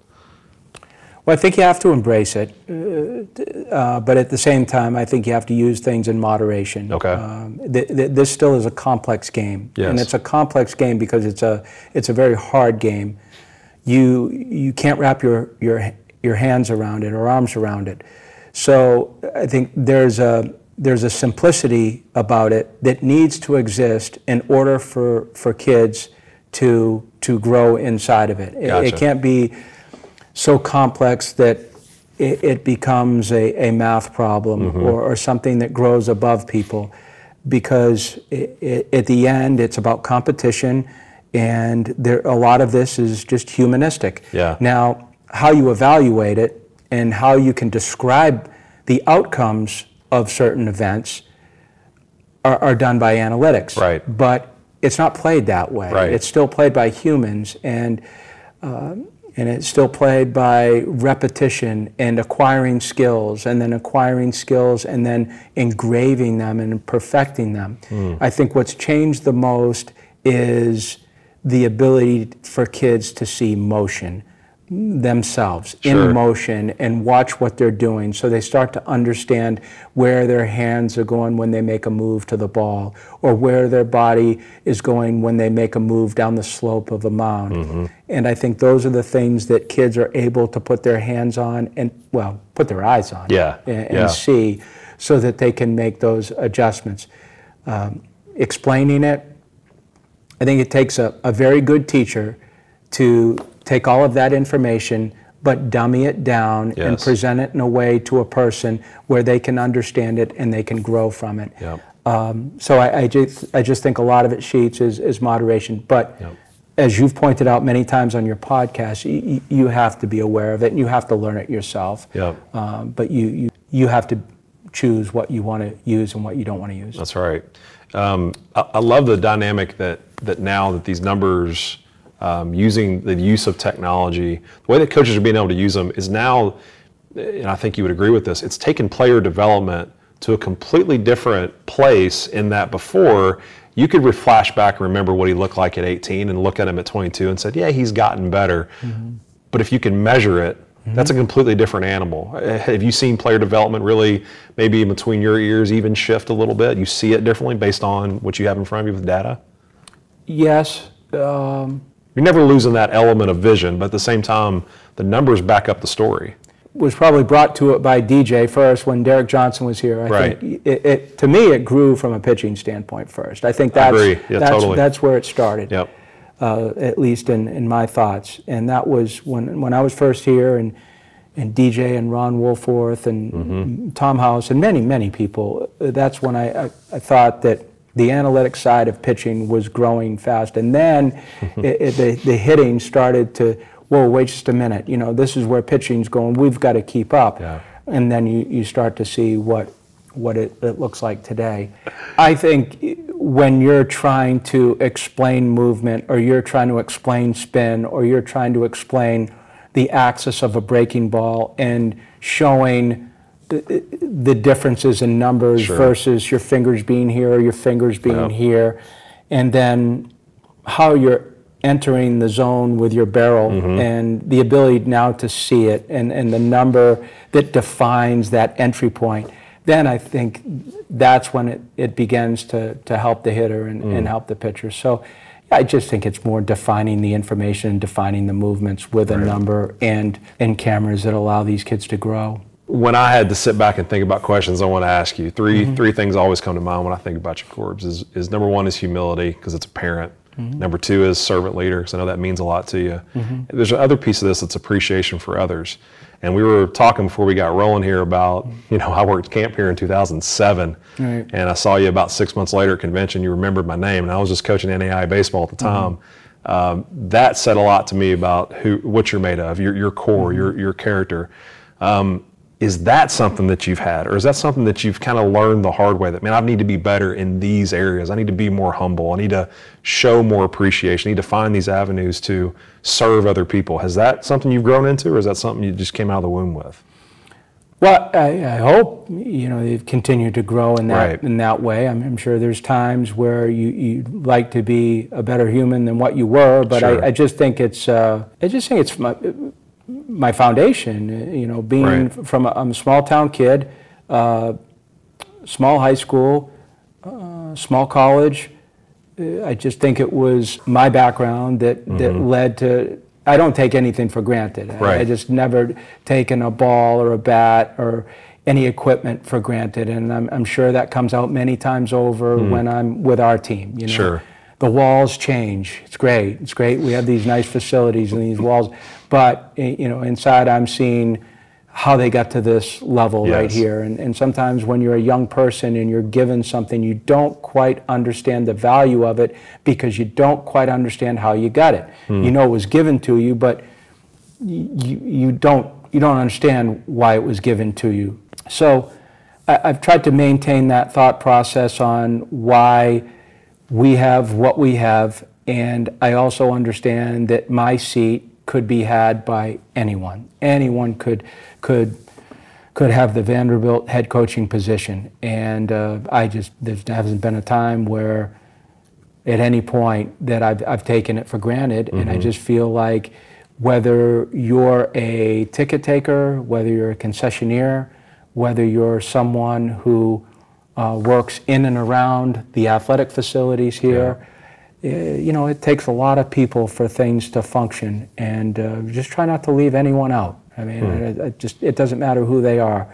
Well, I think you have to embrace it, uh, but at the same time, I think you have to use things in moderation. Okay. Um, th- th- this still is a complex game, and it's a complex game because it's a it's a very hard game. You you can't wrap your your your hands around it or arms around it. So I think there's a there's a simplicity about it that needs to exist in order for for kids to to grow inside of it. It- Gotcha. It can't be so complex that it, it becomes a, a math problem or, or something that grows above people because i i at the end it's about competition and there a lot of this is just humanistic Yeah. now how you evaluate it and how you can describe the outcomes of certain events are, are done by analytics Right. but it's not played that way Right. it's still played by humans and um, and it's still played by repetition and acquiring skills and then acquiring skills and then engraving them and perfecting them. Hmm. I think what's changed the most is the ability for kids to see motion themselves Sure. in motion and watch what they're doing so they start to understand where their hands are going when they make a move to the ball or where their body is going when they make a move down the slope of a mound Mm-hmm. and i think those are the things that kids are able to put their hands on and well put their eyes on Yeah, and, and yeah. see so that they can make those adjustments um, explaining it I think it takes a, a very good teacher to take all of that information but dummy it down and present it in a way to a person where they can understand it and they can grow from it. Yep. Um, so I, I, just, I just think a lot of it, Sheets, is, is moderation. But Yep. as you've pointed out many times on your podcast, you, you have to be aware of it and you have to learn it yourself. Yep. Um, but you, you, you have to choose what you want to use and what you don't want to use. That's right. Um, I, I love the dynamic that that now that these numbers, um, using the use of technology, the way that coaches are being able to use them is now, and I think you would agree with this. It's taken player development to a completely different place. In that before you could flash back and remember what he looked like at 18 and look at him at 22 and said, yeah, he's gotten better. But if you can measure it, that's a completely different animal. Uh, Have you seen player development really, maybe in between your ears, even shift a little bit? You see it differently based on what you have in front of you with data? Yes. Um, You're never losing that element of vision, but at the same time, the numbers back up the story. was probably brought to it by DJ first when Derek Johnson was here. I Right. think it, it, to me, it grew from a pitching standpoint first. I think that's, agree. Yeah, that's, totally. that's where it started, Yep. uh, at least in, in my thoughts. And that was when, when I was first here and, and DJ and Ron Wolforth and Mm-hmm. Tom House and many, many people, uh, that's when I, I, I thought that the analytic side of pitching was growing fast. And then <laughs> it, it, the, the hitting started to, whoa, wait just a minute, you know, this is where pitching's going, we've got to keep up. Yeah. And then you, you start to see what, what it, it looks like today. I think when you're trying to explain movement or you're trying to explain spin or you're trying to explain the axis of a breaking ball and showing the, differences in numbers Sure. versus your fingers being here or your fingers being Yep. here and then how you're entering the zone with your barrel Mm-hmm. and the ability now to see it and, and the number that defines that entry point, then I think that's when it, it begins to, to help the hitter and, Mm. and help the pitcher. So I just think it's more defining the information and defining the movements with a number and, and cameras that allow these kids to grow. When I had to sit back and think about questions, I want to ask you 3 Mm-hmm. three things always come to mind when I think about your Corbs. Is, is number one is humility because it's apparent. Mm-hmm. Number two is servant leader because I know that means a lot to you. There's another piece of this that's appreciation for others. And we were talking before we got rolling here about, you know, I worked camp here in 2007, Right. and I saw you about six months later at convention. You remembered my name, and I was just coaching NAIA baseball at the time. Um, that said a lot to me about who, what you're made of, your, your core, your, your character. Um, is that something that you've had, or is that something that you've kind of learned the hard way? That man, I need to be better in these areas. I need to be more humble. I need to show more appreciation. I need to find these avenues to serve other people. Has that something you've grown into, or is that something you just came out of the womb with? Well, I, I hope you know they've continued to grow in that Right. in that way. I'm, I'm sure there's times where you you'd like to be a better human than what you were, but Sure. I, I just think it's uh, I just think it's my my foundation. uh, You know, being Right. from a, I'm a small town kid, uh, small high school, uh, small college. Uh, I just think it was my background that, that led to. I don't take anything for granted. I- I just never taken a ball or a bat or any equipment for granted, and I'm, I'm sure that comes out many times over when I'm with our team. You know, Sure. The walls change. It's great. It's great. We have these nice facilities and these walls, but eh, you know, inside I'm seeing how they got to this level right here. And, and sometimes when you're a young person and you're given something, you don't quite understand the value of it because you don't quite understand how you got it. You know it was given to you, but you, you don't you don't understand why it was given to you. So I, I've tried to maintain that thought process on why we have what we have, and I also understand that my seat could be had by anyone. Anyone could could could have the Vanderbilt head coaching position, and uh, I just there hasn't been a time where at any point that I've, I've taken it for granted. And I just feel like whether you're a ticket taker, whether you're a concessionaire, whether you're someone who uh, works in and around the athletic facilities here, uh, you know, it takes a lot of people for things to function. And uh, just try not to leave anyone out. I mean, it, it just it doesn't matter who they are.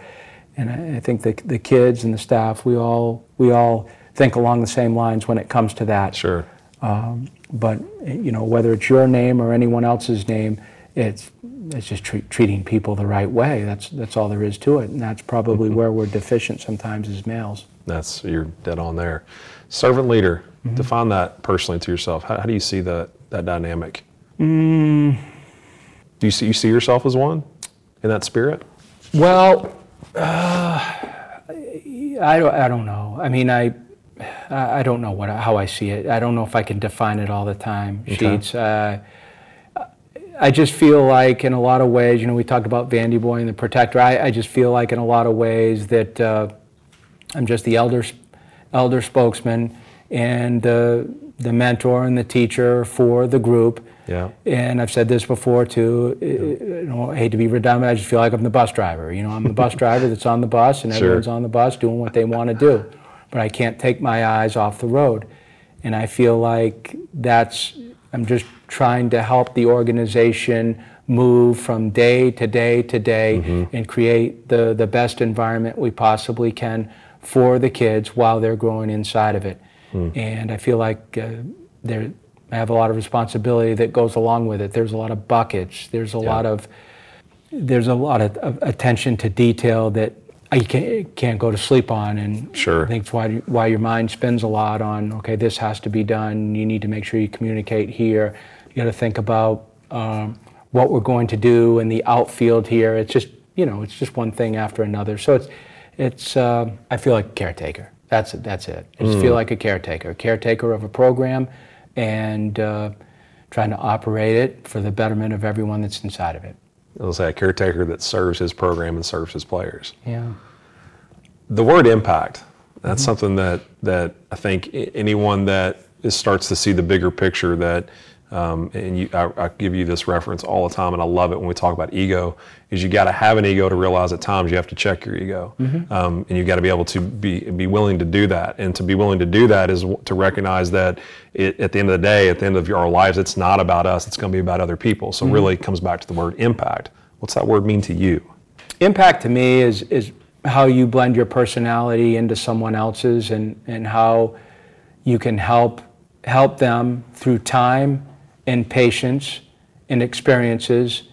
And I, I think the, the kids and the staff, we all we all think along the same lines when it comes to that. Sure. Um, but you know, whether it's your name or anyone else's name, it's it's just treat, treating people the right way. That's that's all there is to it, and that's probably <laughs> where we're deficient sometimes as males. That's you're dead on there. Servant leader. Define that personally to yourself. How, how do you see that that dynamic? Do you see you see yourself as one in that spirit? Well, uh, I don't I don't know. I mean, I I don't know what how I see it. I don't know if I can define it all the time. Sheets. Uh, I just feel like in a lot of ways, you know, we talked about Vandy Boy and the protector. I, I just feel like in a lot of ways that uh, I'm just the elder elder spokesman and the the mentor and the teacher for the group. Yeah. And I've said this before too. I- You know, I hate to be redundant. I just feel like I'm the bus driver. You know, I'm the bus <laughs> driver that's on the bus, and Sure. everyone's on the bus doing what they want to do. But I can't take my eyes off the road, and I feel like that's. I'm just trying to help the organization move from day to day to day mm-hmm. and create the, the best environment we possibly can for the kids while they're growing inside of it. And I feel like uh, there, I have a lot of responsibility that goes along with it. There's a lot of buckets. There's a lot of there's a lot of, of attention to detail that I can't, can't go to sleep on, and Sure. I think why why your mind spends a lot on okay, this has to be done. You need to make sure you communicate here. You got to think about um, what we're going to do in the outfield here. It's just you know, it's just one thing after another. So it's it's uh, I feel like a caretaker. That's that's it. I just feel like a caretaker, a caretaker of a program, and uh, trying to operate it for the betterment of everyone that's inside of it. I'll say a caretaker that serves his program and serves his players. Yeah. The word impact, that's something that, that I think anyone that is, starts to see the bigger picture that, um, and you, I, I give you this reference all the time, and I love it when we talk about ego, is you got to have an ego to realize at times you have to check your ego. Um, and you got to be able to be, be willing to do that. And to be willing to do that is to recognize that it, at the end of the day, at the end of our lives, it's not about us, it's going to be about other people. So really it comes back to the word impact. What's that word mean to you? Impact to me is is how you blend your personality into someone else's, and and how you can help help them through time and patience and experiences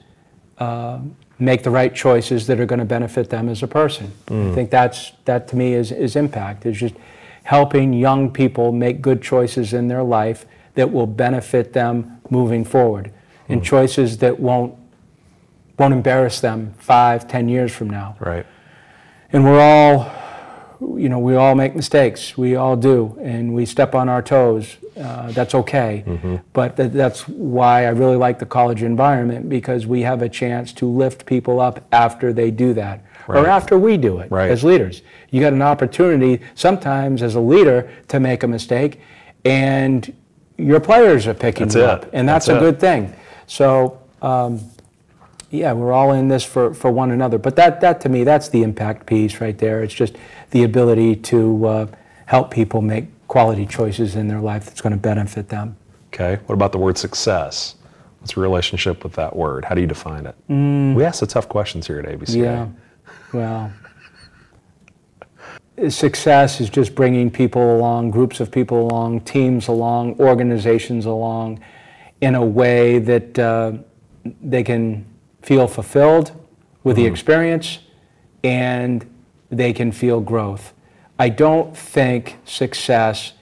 uh, make the right choices that are going to benefit them as a person. I think that's that to me is is impact. Is just helping young people make good choices in their life that will benefit them moving forward, and choices that won't won't embarrass them five, ten years from now. Right. And we're all, you know, we all make mistakes. We all do, and we step on our toes. Uh, that's okay. But th- that's why I really like the college environment because we have a chance to lift people up after they do that, Right. or after we do it Right. as leaders. You got an opportunity sometimes as a leader to make a mistake, and your players are picking That's you it. up, and that's, That's a it. good thing. So. Um, yeah, we're all in this for, for one another. But that, that to me, that's the impact piece right there. It's just the ability to uh, help people make quality choices in their life that's going to benefit them. Okay. What about the word success? What's your relationship with that word? How do you define it? We ask the tough questions here at ABC. Yeah, well, success is just bringing people along, groups of people along, teams along, organizations along in a way that uh, they can feel fulfilled with the mm-hmm. experience and they can feel growth. I don't think success,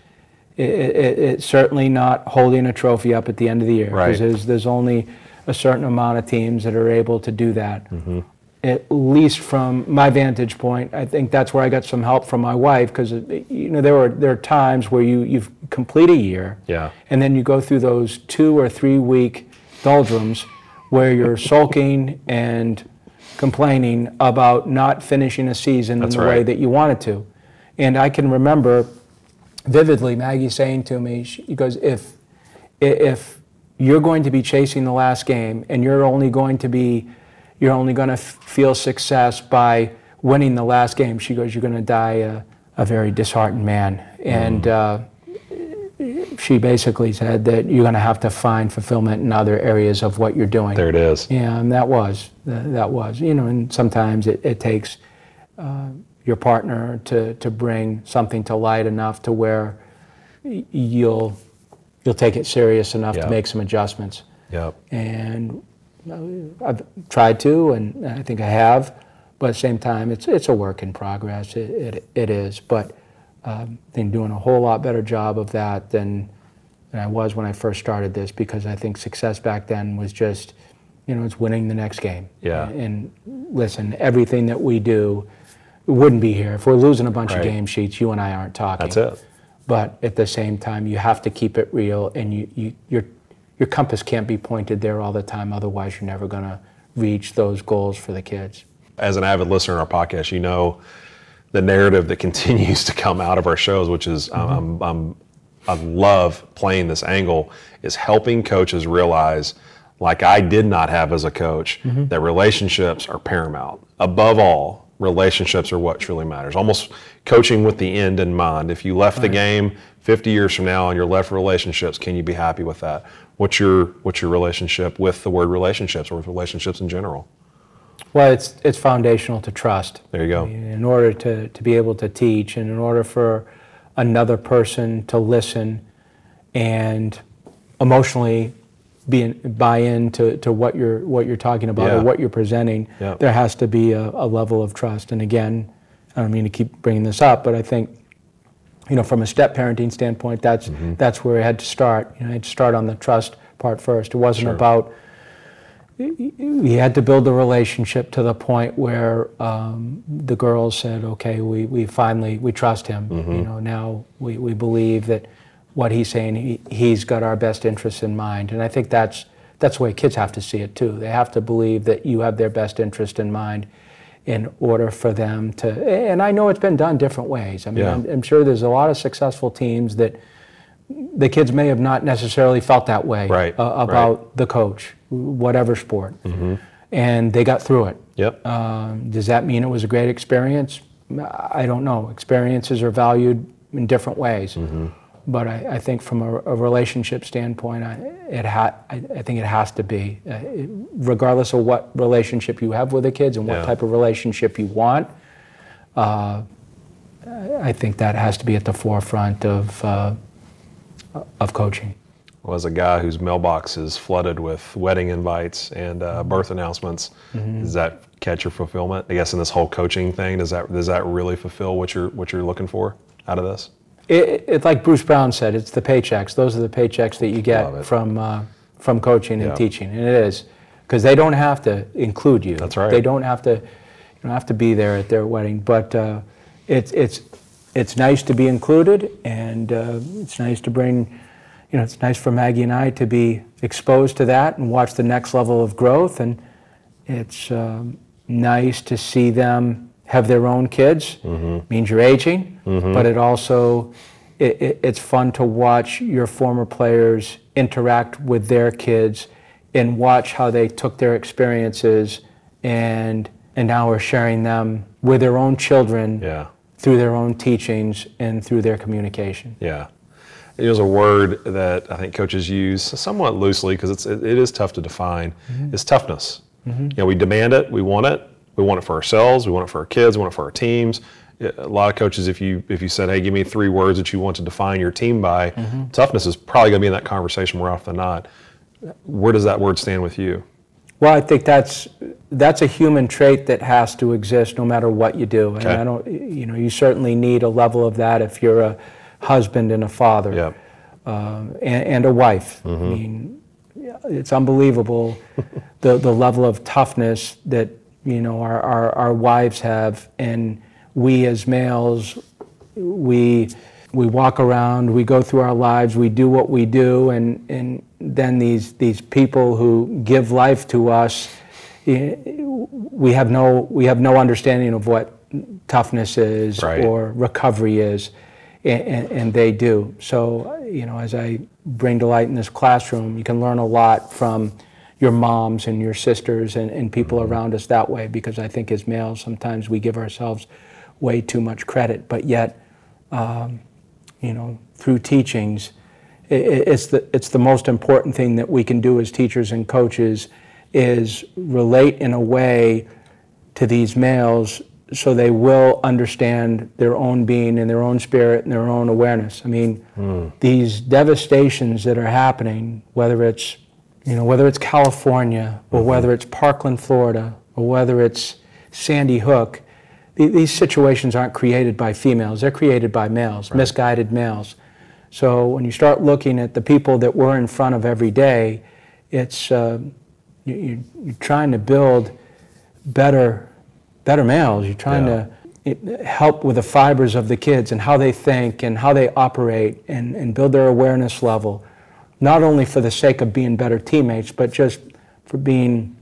i i it's certainly not holding a trophy up at the end of the year. Right. Because there's, there's only a certain amount of teams that are able to do that. Mm-hmm. At least from my vantage point, I think that's where I got some help from my wife because uh, you know there were there are times where you you complete a year, Yeah. and then you go through those two or three week doldrums where you're sulking and complaining about not finishing a season That's in the way that you wanted to. And I can remember vividly Maggie saying to me, she goes, if if you're going to be chasing the last game and you're only going to be you're only going to f- feel success by winning the last game she goes you're going to die a, a very disheartened man. And uh, she basically said that you're going to have to find fulfillment in other areas of what you're doing There it is. yeah, and that was that was you know, and sometimes it, it takes uh, your partner to to bring something to light enough to where you'll you'll take it serious enough Yeah. to make some adjustments. Yep. And uh, I've tried to, and I think I have, but at the same time, it's it's a work in progress. It it, it is, but Um, think doing a whole lot better job of that than than I was when I first started this because I think success back then was just, you know, it's winning the next game. Yeah. And listen, everything that we do wouldn't be here if we're losing a bunch Right. of game sheets. You and I aren't talking. That's it. But at the same time, you have to keep it real, and you, you your your compass can't be pointed there all the time. Otherwise, you're never going to reach those goals for the kids. As an avid listener in our podcast, you know the narrative that continues to come out of our shows, which is mm-hmm. I'm, I'm, I love playing this angle, is helping coaches realize, like I did not have as a coach, mm-hmm. that relationships are paramount. Above all, relationships are what truly matters. Almost coaching with the end in mind. If you left the game 50 years from now and you're left with relationships, can you be happy with that? What's your what's your relationship with the word relationships or with relationships in general? Well, it's it's foundational to trust. There you go. In order to, to be able to teach, and in order for another person to listen and emotionally be in, buy into to what you're what you're talking about Yeah. or what you're presenting, Yeah. there has to be a, a level of trust. And again, I don't mean to keep bringing this up, but I think you know from a step parenting standpoint, that's Mm-hmm. that's where I had to start. You know, I had to start on the trust part first. It wasn't about we had to build a relationship to the point where um, the girls said, okay, we, we finally, we trust him. You know, now we, we believe that what he's saying, he, he's got our best interests in mind. And I think that's, that's the way kids have to see it too. They have to believe that you have their best interest in mind in order for them to, and I know it's been done different ways. I mean, Yeah. I'm, I'm sure there's a lot of successful teams that the kids may have not necessarily felt that way Right, uh, right. about the coach, whatever sport. And they got through it. Yep. Um, does that mean it was a great experience? I don't know. Experiences are valued in different ways. But I, I think from a, a relationship standpoint, I, it ha- I, I think it has to be, uh, it- regardless of what relationship you have with the kids and what Yeah. type of relationship you want. Uh, I think that has to be at the forefront of uh, of coaching. Was a guy whose mailbox is flooded with wedding invites and uh, birth announcements. Does that catch your fulfillment? I guess in this whole coaching thing, does that does that really fulfill what you're what you're looking for out of this? It, it's like Bruce Brown said, it's the paychecks. Those are the paychecks that you get from uh, from coaching and Yeah. teaching, and it is because they don't have to include you. That's right. They don't have to. You don't have to be there at their wedding, but uh, it's it's it's nice to be included, and uh, it's nice to bring. You know, it's nice for Maggie and I to be exposed to that and watch the next level of growth, and it's um, nice to see them have their own kids. Means you're aging, but it also it, it, it's fun to watch your former players interact with their kids and watch how they took their experiences and and now are sharing them with their own children Yeah. through their own teachings and through their communication. Yeah. It was a word that I think coaches use somewhat loosely because it's it, it is tough to define. Mm-hmm. It's toughness. Mm-hmm. You know, we demand it, we want it, we want it for ourselves, we want it for our kids, we want it for our teams. A lot of coaches, if you if you said, "Hey, give me three words that you want to define your team by," mm-hmm. toughness is probably going to be in that conversation more often than not. Where does that word stand with you? Well, I think that's that's a human trait that has to exist no matter what you do. And Okay. I don't, you know, you certainly need a level of that if you're a husband and a father Yeah. um, and, and a wife. I mean, it's unbelievable <laughs> the the level of toughness that you know our, our, our wives have, and we as males, we we walk around, we go through our lives, we do what we do, and and then these these people who give life to us, we have no we have no understanding of what toughness is Right. or recovery is, and, and, they do. So you know, as I bring to light in this classroom, you can learn a lot from your moms and your sisters and, and people mm-hmm. around us that way because I think as males sometimes we give ourselves way too much credit, but yet um, you know, through teachings, i- i- it's the, it's the most important thing that we can do as teachers and coaches is relate in a way to these males so they will understand their own being and their own spirit and their own awareness. I mean, these devastations that are happening, whether it's, you know, whether it's California or whether it's Parkland, Florida, or whether it's Sandy Hook, th- these situations aren't created by females, they're created by males, misguided males. So when you start looking at the people that we're in front of every day, it's uh, you, you're trying to build better, better males. You're trying Yeah. to it, help with the fibers of the kids and how they think and how they operate and, and build their awareness level, not only for the sake of being better teammates, but just for being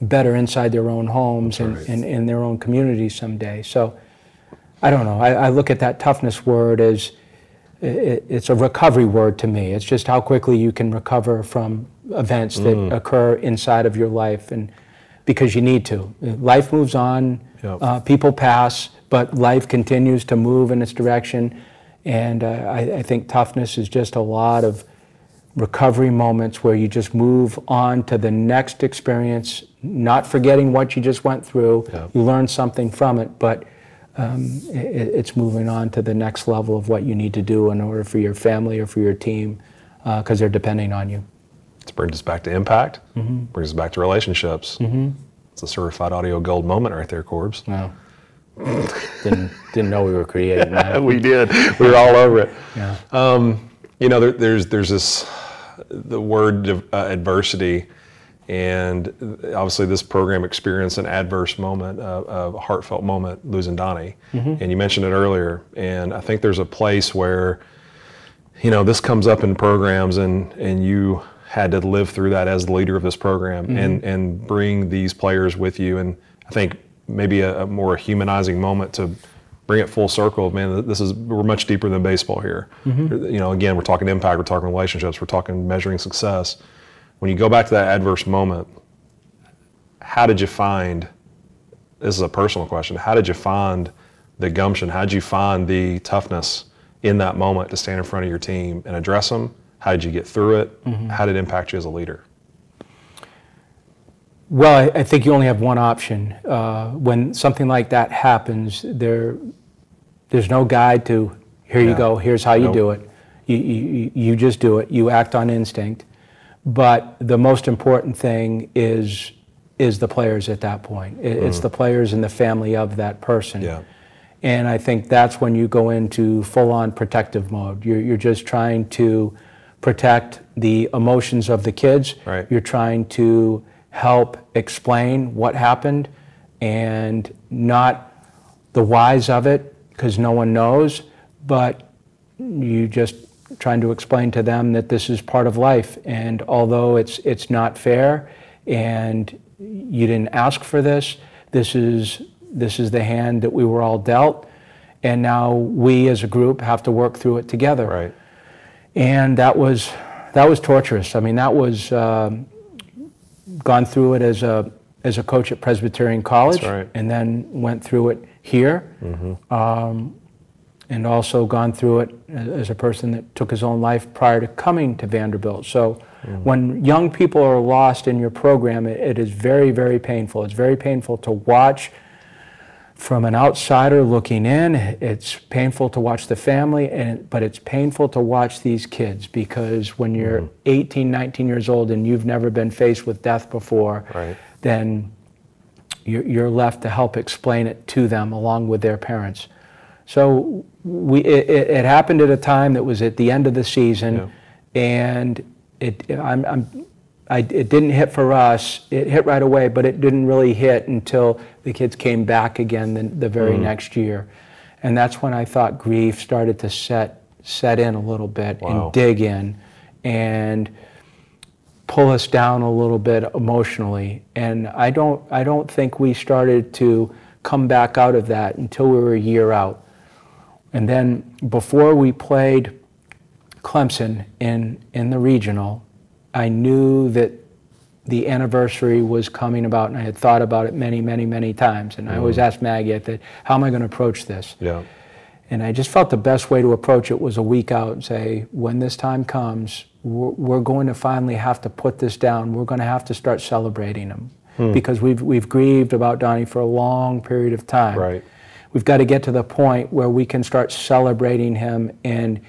better inside their own homes and, and in their own communities someday. So I don't know. I, I look at that toughness word as i- i it's a recovery word to me. It's just how quickly you can recover from events that mm. occur inside of your life, and because you need to. Life moves on. Yep. Uh, people pass, but life continues to move in its direction. And uh, I, I think toughness is just a lot of recovery moments where you just move on to the next experience, not forgetting what you just went through. Yeah. You learn something from it, but um, i i- it's moving on to the next level of what you need to do in order for your family or for your team, because they're depending on you. It brings us back to impact. Brings us back to relationships. It's a certified audio gold moment right there, Corbs. No. didn't didn't know we were creating that. <laughs> we did. We were all over it. Yeah. Um, You know, there, there's there's this the word uh, adversity And obviously, this program experienced an adverse moment, uh, a heartfelt moment, losing Donny. And you mentioned it earlier. And I think there's a place where, you know, this comes up in programs, and and you had to live through that as the leader of this program, and mm-hmm. and bring these players with you. And I think maybe a, a more humanizing moment to bring it full circle. Man, this is we're much deeper than baseball here. Mm-hmm. You know, again, we're talking impact, we're talking relationships, we're talking measuring success. When you go back to that adverse moment, how did you find? This is a personal question. How did you find the gumption? How did you find the toughness in that moment to stand in front of your team and address them? How did you get through it? How did it impact you as a leader? Well, I, I think you only have one option. Uh, when something like that happens, there, there's no guide to, here you go, here's how you Nope. do it. You, you, you just do it. You act on instinct. But the most important thing is, is the players at that point. It- It's the players and the family of that person. Mm. Yeah. And I think that's when you go into full-on protective mode. You're, you're just trying to protect the emotions of the kids. Right. You're trying to help explain what happened and not the whys of it, because no one knows, but you just trying to explain to them that this is part of life. And although it's, it's not fair and you didn't ask for this, this is, this is the hand that we were all dealt. And now we as a group have to work through it together Right. And that was that was torturous. I mean, that was um, gone through it as a as a coach at Presbyterian College, right. and then went through it here, um, and also gone through it as a person that took his own life prior to coming to Vanderbilt. So. When young people are lost in your program, it, it is very, very painful. It's very painful to watch from an outsider looking in, it's painful to watch the family, and, but it's painful to watch these kids because when you're Mm-hmm. 18, 19 years old and you've never been faced with death before, Right. then you're, you're left to help explain it to them along with their parents. So we, it, it, it happened at a time that was at the end of the season, and it, I'm, I'm, I, it didn't hit for us. It hit right away, but it didn't really hit until the kids came back again the, the very Mm. next year, and that's when I thought grief started to set set in a little bit Wow. and dig in, and pull us down a little bit emotionally. And I don't, I don't think we started to come back out of that until we were a year out. And then before we played Clemson in, in the regional, I knew that the anniversary was coming about, and I had thought about it many, many, many times. And I always mm-hmm. asked Maggie, I said, how am I going to approach this? Yeah. And I just felt the best way to approach it was a week out and say, when this time comes, we're, we're going to finally have to put this down. We're going to have to start celebrating him hmm. because we've, we've grieved about Donny for a long period of time. Right. We've got to get to the point where we can start celebrating him and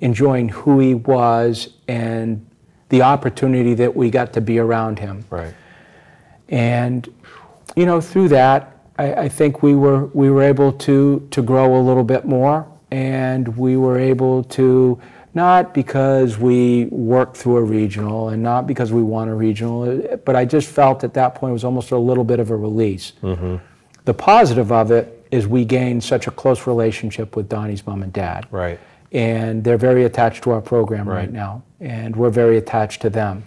enjoying who he was and the opportunity that we got to be around him. Right. And you know, through that, I, I think we were we were able to to grow a little bit more, and we were able to not because we worked through a regional and not because we won a regional, but I just felt at that point it was almost a little bit of a release. Mm-hmm. The positive of it is we gained such a close relationship with Donny's mom and dad Right. And they're very attached to our program right, Right. now, and we're very attached to them.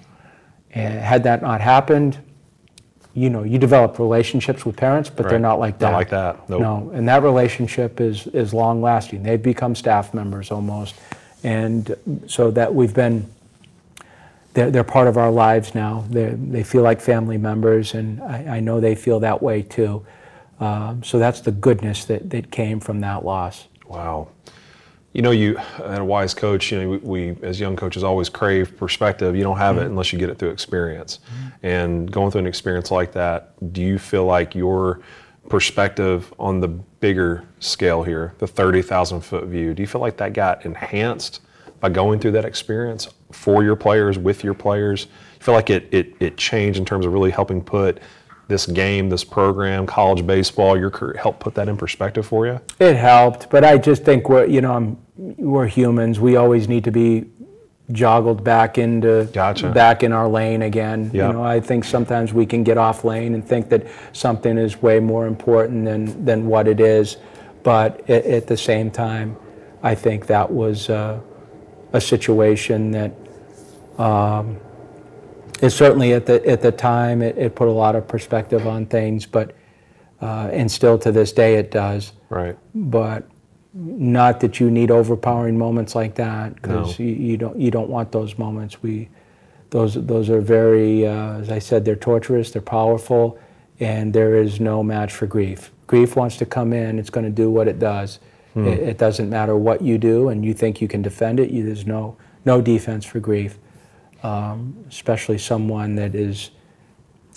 And had that not happened, you know, you develop relationships with parents, but they're not like that. Not like that. Nope. No, and that relationship is is long lasting. They've become staff members almost, and so that we've been. They're, they're part of our lives now. They they feel like family members, and I, I know they feel that way too. Um, so that's the goodness that, that came from that loss. Wow. You know, you and a wise coach. You know, we, we as young coaches always crave perspective. You don't have it mm-hmm. unless you get it through experience. Mm-hmm. And going through an experience like that, do you feel like your perspective on the bigger scale here, the thirty thousand foot view, do you feel like that got enhanced by going through that experience for your players, with your players? You feel like it it, it changed in terms of really helping put this game, this program, college baseball, your career, help put that in perspective for you? It helped, but I just think we're, you know, I'm, we're humans. We always need to be joggled back into Gotcha. back in our lane again. Yep. You know, I think sometimes we can get off lane and think that something is way more important than than what it is, but at, at the same time, I think that was uh, a situation that. Um, it certainly at the at the time it, it put a lot of perspective on things, but uh, and still to this day it does. Right. But not that you need overpowering moments like that because No. you, you don't you don't want those moments. We those those are very uh, as I said they're torturous, they're powerful, and there is no match for grief. Grief wants to come in, it's going to do what it does. It, it doesn't matter what you do, and you think you can defend it. You, there's no no defense for grief, um, especially someone that is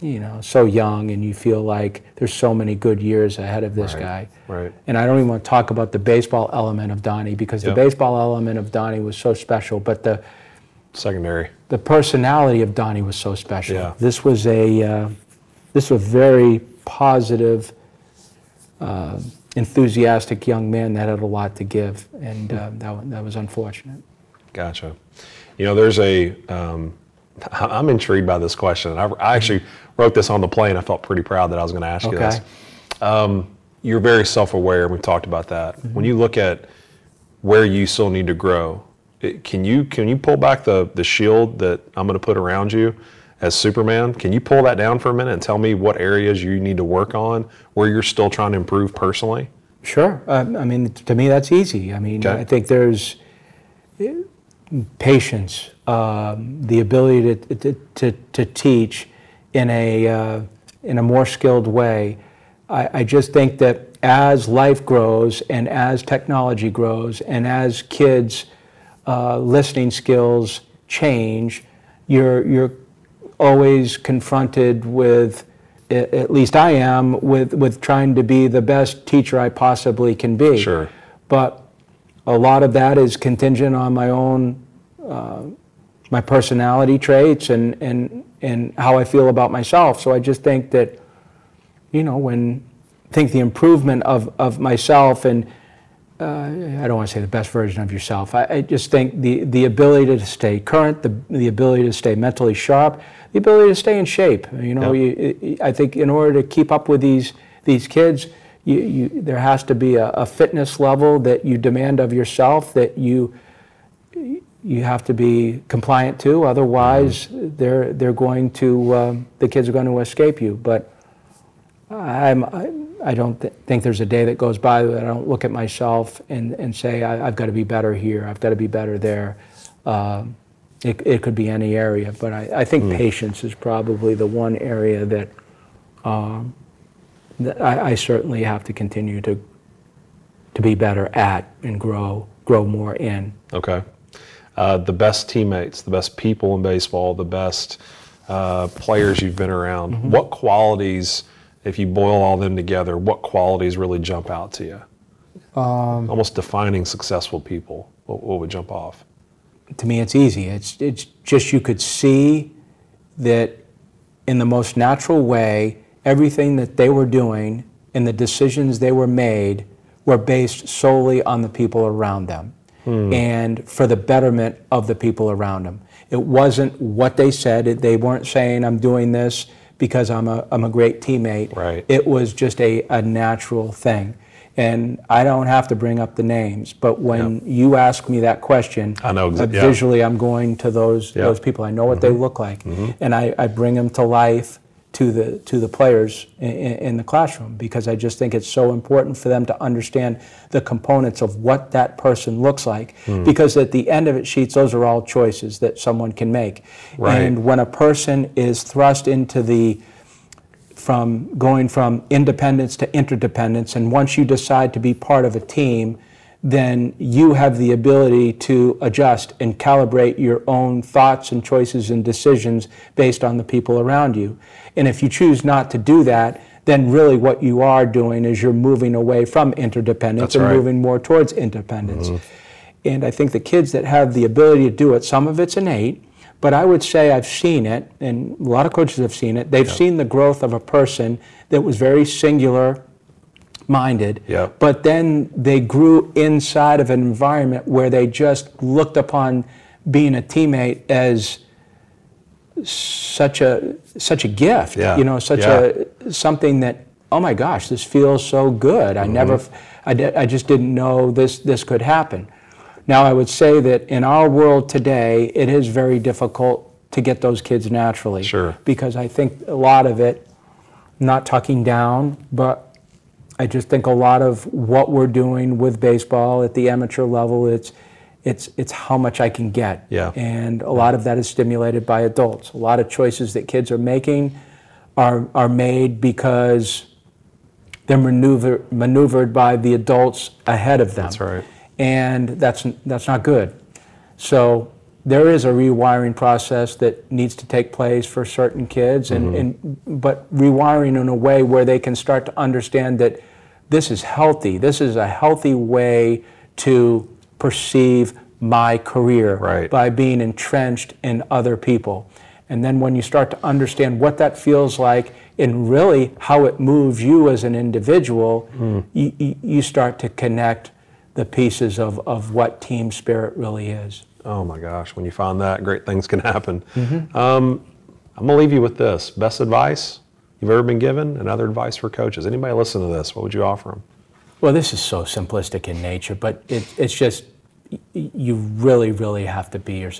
you know so young, and you feel like there's so many good years ahead of this Right, guy. right. And I don't even want to talk about the baseball element of Donny because Yep. the baseball element of Donny was so special, but the Secondary. the personality of Donny was so special. Yeah. This was a uh, this was a very positive, uh, enthusiastic young man that had a lot to give, and uh, that that was unfortunate. Gotcha. You know, there's a. Um, <laughs> I'm intrigued by this question. I, I actually wrote this on the plane. I felt pretty proud that I was going to ask you this. Um, you're very self-aware, and we've talked about that. Mm-hmm. When you look at where you still need to grow, it, can you can you pull back the the shield that I'm going to put around you as Superman? Can you pull that down for a minute and tell me what areas you need to work on, where you're still trying to improve personally? Sure. Um, I mean, to me, that's easy. I mean, Okay. I think there's uh, patience, um, the ability to, to, to, to teach in a, uh, in a more skilled way. I, I just think that as life grows and as technology grows and as kids' uh, listening skills change, you're, you're always confronted with, at least I am, with, with trying to be the best teacher I possibly can be. Sure. But a lot of that is contingent on my own, uh, my personality traits and, and, and how I feel about myself. So I just think that, you know, when think the improvement of, of myself and uh, I don't want to say the best version of yourself. I, I just think the, the ability to stay current, the, the ability to stay mentally sharp, the ability to stay in shape. You know, Yep. you, I think in order to keep up with these these kids, you, you, there has to be a, a fitness level that you demand of yourself that you you have to be compliant to. Otherwise, they're they're going to um, the kids are going to escape you. But I'm, I, I don't th- think there's a day that goes by that I don't look at myself and, and say, I, I've got to be better here, I've got to be better there. Um, it, it could be any area, but I, I think patience is probably the one area that, um, that I, I certainly have to continue to, to be better at and grow, grow more in. Okay. Uh, the best teammates, the best people in baseball, the best uh, players you've been around. Mm-hmm. What qualities, if you boil all them together, what qualities really jump out to you? Um, Almost defining successful people. What, what would jump off? to me it's easy it's it's just you could see that in the most natural way everything that they were doing and the decisions they were made were based solely on the people around them Hmm. and for the betterment of the people around them it wasn't what they said. It- they weren't saying i'm doing this because i'm a, I'm a great teammate. Right. it was just a, a natural thing. And i don't have to bring up the names but when you ask me that question I know exa- uh, yeah. visually i'm going to those Yeah. those people. I know what they mm-hmm. look like. Mm-hmm. And I, I bring them to life to the to the players in, in the classroom because i just think it's so important for them to understand the components of what that person looks like hmm. because at the end of it sheets those are all choices that someone can make Right. and when a person is thrust into the from going from independence to interdependence. And once you decide to be part of a team, then you have the ability to adjust and calibrate your own thoughts and choices and decisions based on the people around you. And if you choose not to do that, then really what you are doing is you're moving away from interdependence That's and right. moving more towards independence. Mm-hmm. And I think the kids that have the ability to do it, some of it's innate, but I would say I've seen it, and a lot of coaches have seen it. They've seen the growth of a person that was very singular minded, Yep. but then they grew inside of an environment where they just looked upon being a teammate as such a such a gift. Yeah. You know, such Yeah. a something that oh my gosh, this feels so good. I never, Mm-hmm. I, di- I just didn't know this this could happen. Now I would say that in our world today, it is very difficult to get those kids naturally. Sure. Because I think a lot of it, not tucking down, but I just think a lot of what we're doing with baseball at the amateur level, it's it's it's how much I can get. Yeah. And a lot of that is stimulated by adults. A lot of choices that kids are making are are made because they're maneuver, maneuvered by the adults ahead of them. That's right. And that's that's not good. So there is a rewiring process that needs to take place for certain kids, and, mm-hmm. and but rewiring in a way where they can start to understand that this is healthy. This is a healthy way to perceive my career Right. by being entrenched in other people. And then when you start to understand what that feels like and really how it moves you as an individual, hmm. you, you, you start to connect the pieces of, of what team spirit really is. Oh my gosh, when you find that, great things can happen. Mm-hmm. Um, I'm gonna leave you with this: best advice you've ever been given, and other advice for coaches. Anybody listen to this? What would you offer them? Well, this is so simplistic in nature, but it, it's just you really, really have to be, your,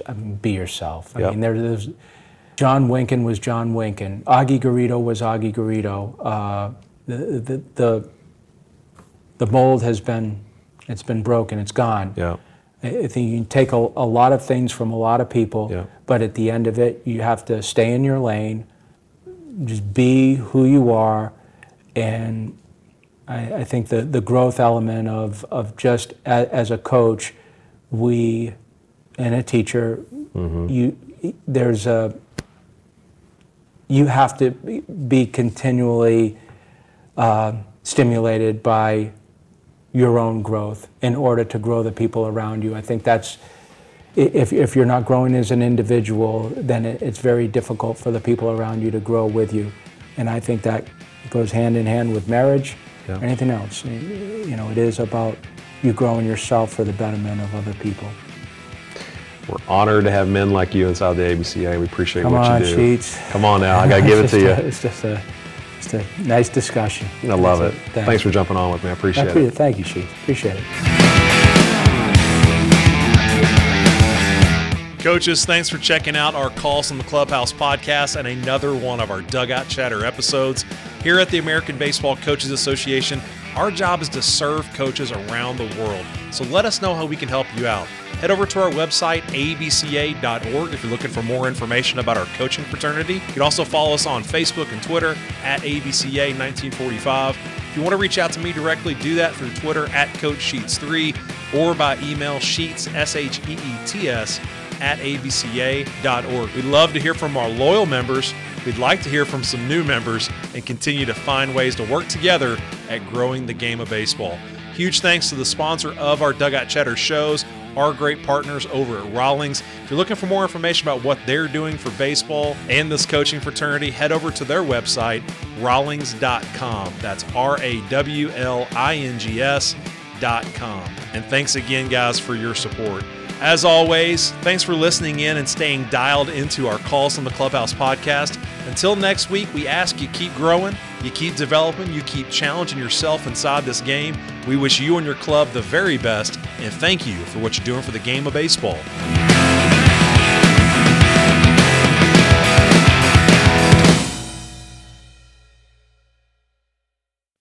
be yourself. I Yep. mean, there, there's John Winkin was John Winkin. Augie Garrido was Augie Garrido. Uh, the, the, the, the mold has been, it's been broken. It's gone. Yeah, I think you can take a, a lot of things from a lot of people, Yeah. but at the end of it, you have to stay in your lane, just be who you are, and I, I think the, the growth element of, of just a, as a coach, we and a teacher, you there's a you have to be- be continually uh, stimulated by your own growth in order to grow the people around you. I think that's if, if you're not growing as an individual, then it, it's very difficult for the people around you to grow with you. And I think that goes hand in hand with marriage Yeah. or anything else. You know, it is about you growing yourself for the betterment of other people. we're honored to have men like you inside the ABCA. We appreciate Come what on, you do. Sheets. Come on now, I gotta <laughs> give it to you. It's just a, just a nice discussion. I love it. Thanks. Thanks for jumping on with me. I I appreciate appreciate it. it. Thank you, Sheets. Appreciate it. Coaches, thanks for checking out our Calls from the Clubhouse podcast and another one of our Dugout Chatter episodes. Here at the American Baseball Coaches Association, our job is to serve coaches around the world. So let us know how we can help you out. Head over to our website, abca.org, if you're looking for more information about our coaching fraternity. You can also follow us on Facebook and Twitter at ABCA1945. If you want to reach out to me directly, do that through Twitter at Coach Sheets3 or by email sheets, S H E E T S, at abca.org. We'd love to hear from our loyal members. We'd like to hear from some new members and continue to find ways to work together at growing the game of baseball. Huge thanks to the sponsor of our Dugout Chatter shows, our great partners over at Rawlings. If you're looking for more information about what they're doing for baseball and this coaching fraternity, head over to their website, rawlings.com. That's R A W L I N G S.com. And thanks again, guys, for your support. As always, thanks for listening in and staying dialed into our Calls from the Clubhouse podcast. Until next week, we ask you keep growing, you keep developing, you keep challenging yourself inside this game. We wish you and your club the very best, and thank you for what you're doing for the game of baseball.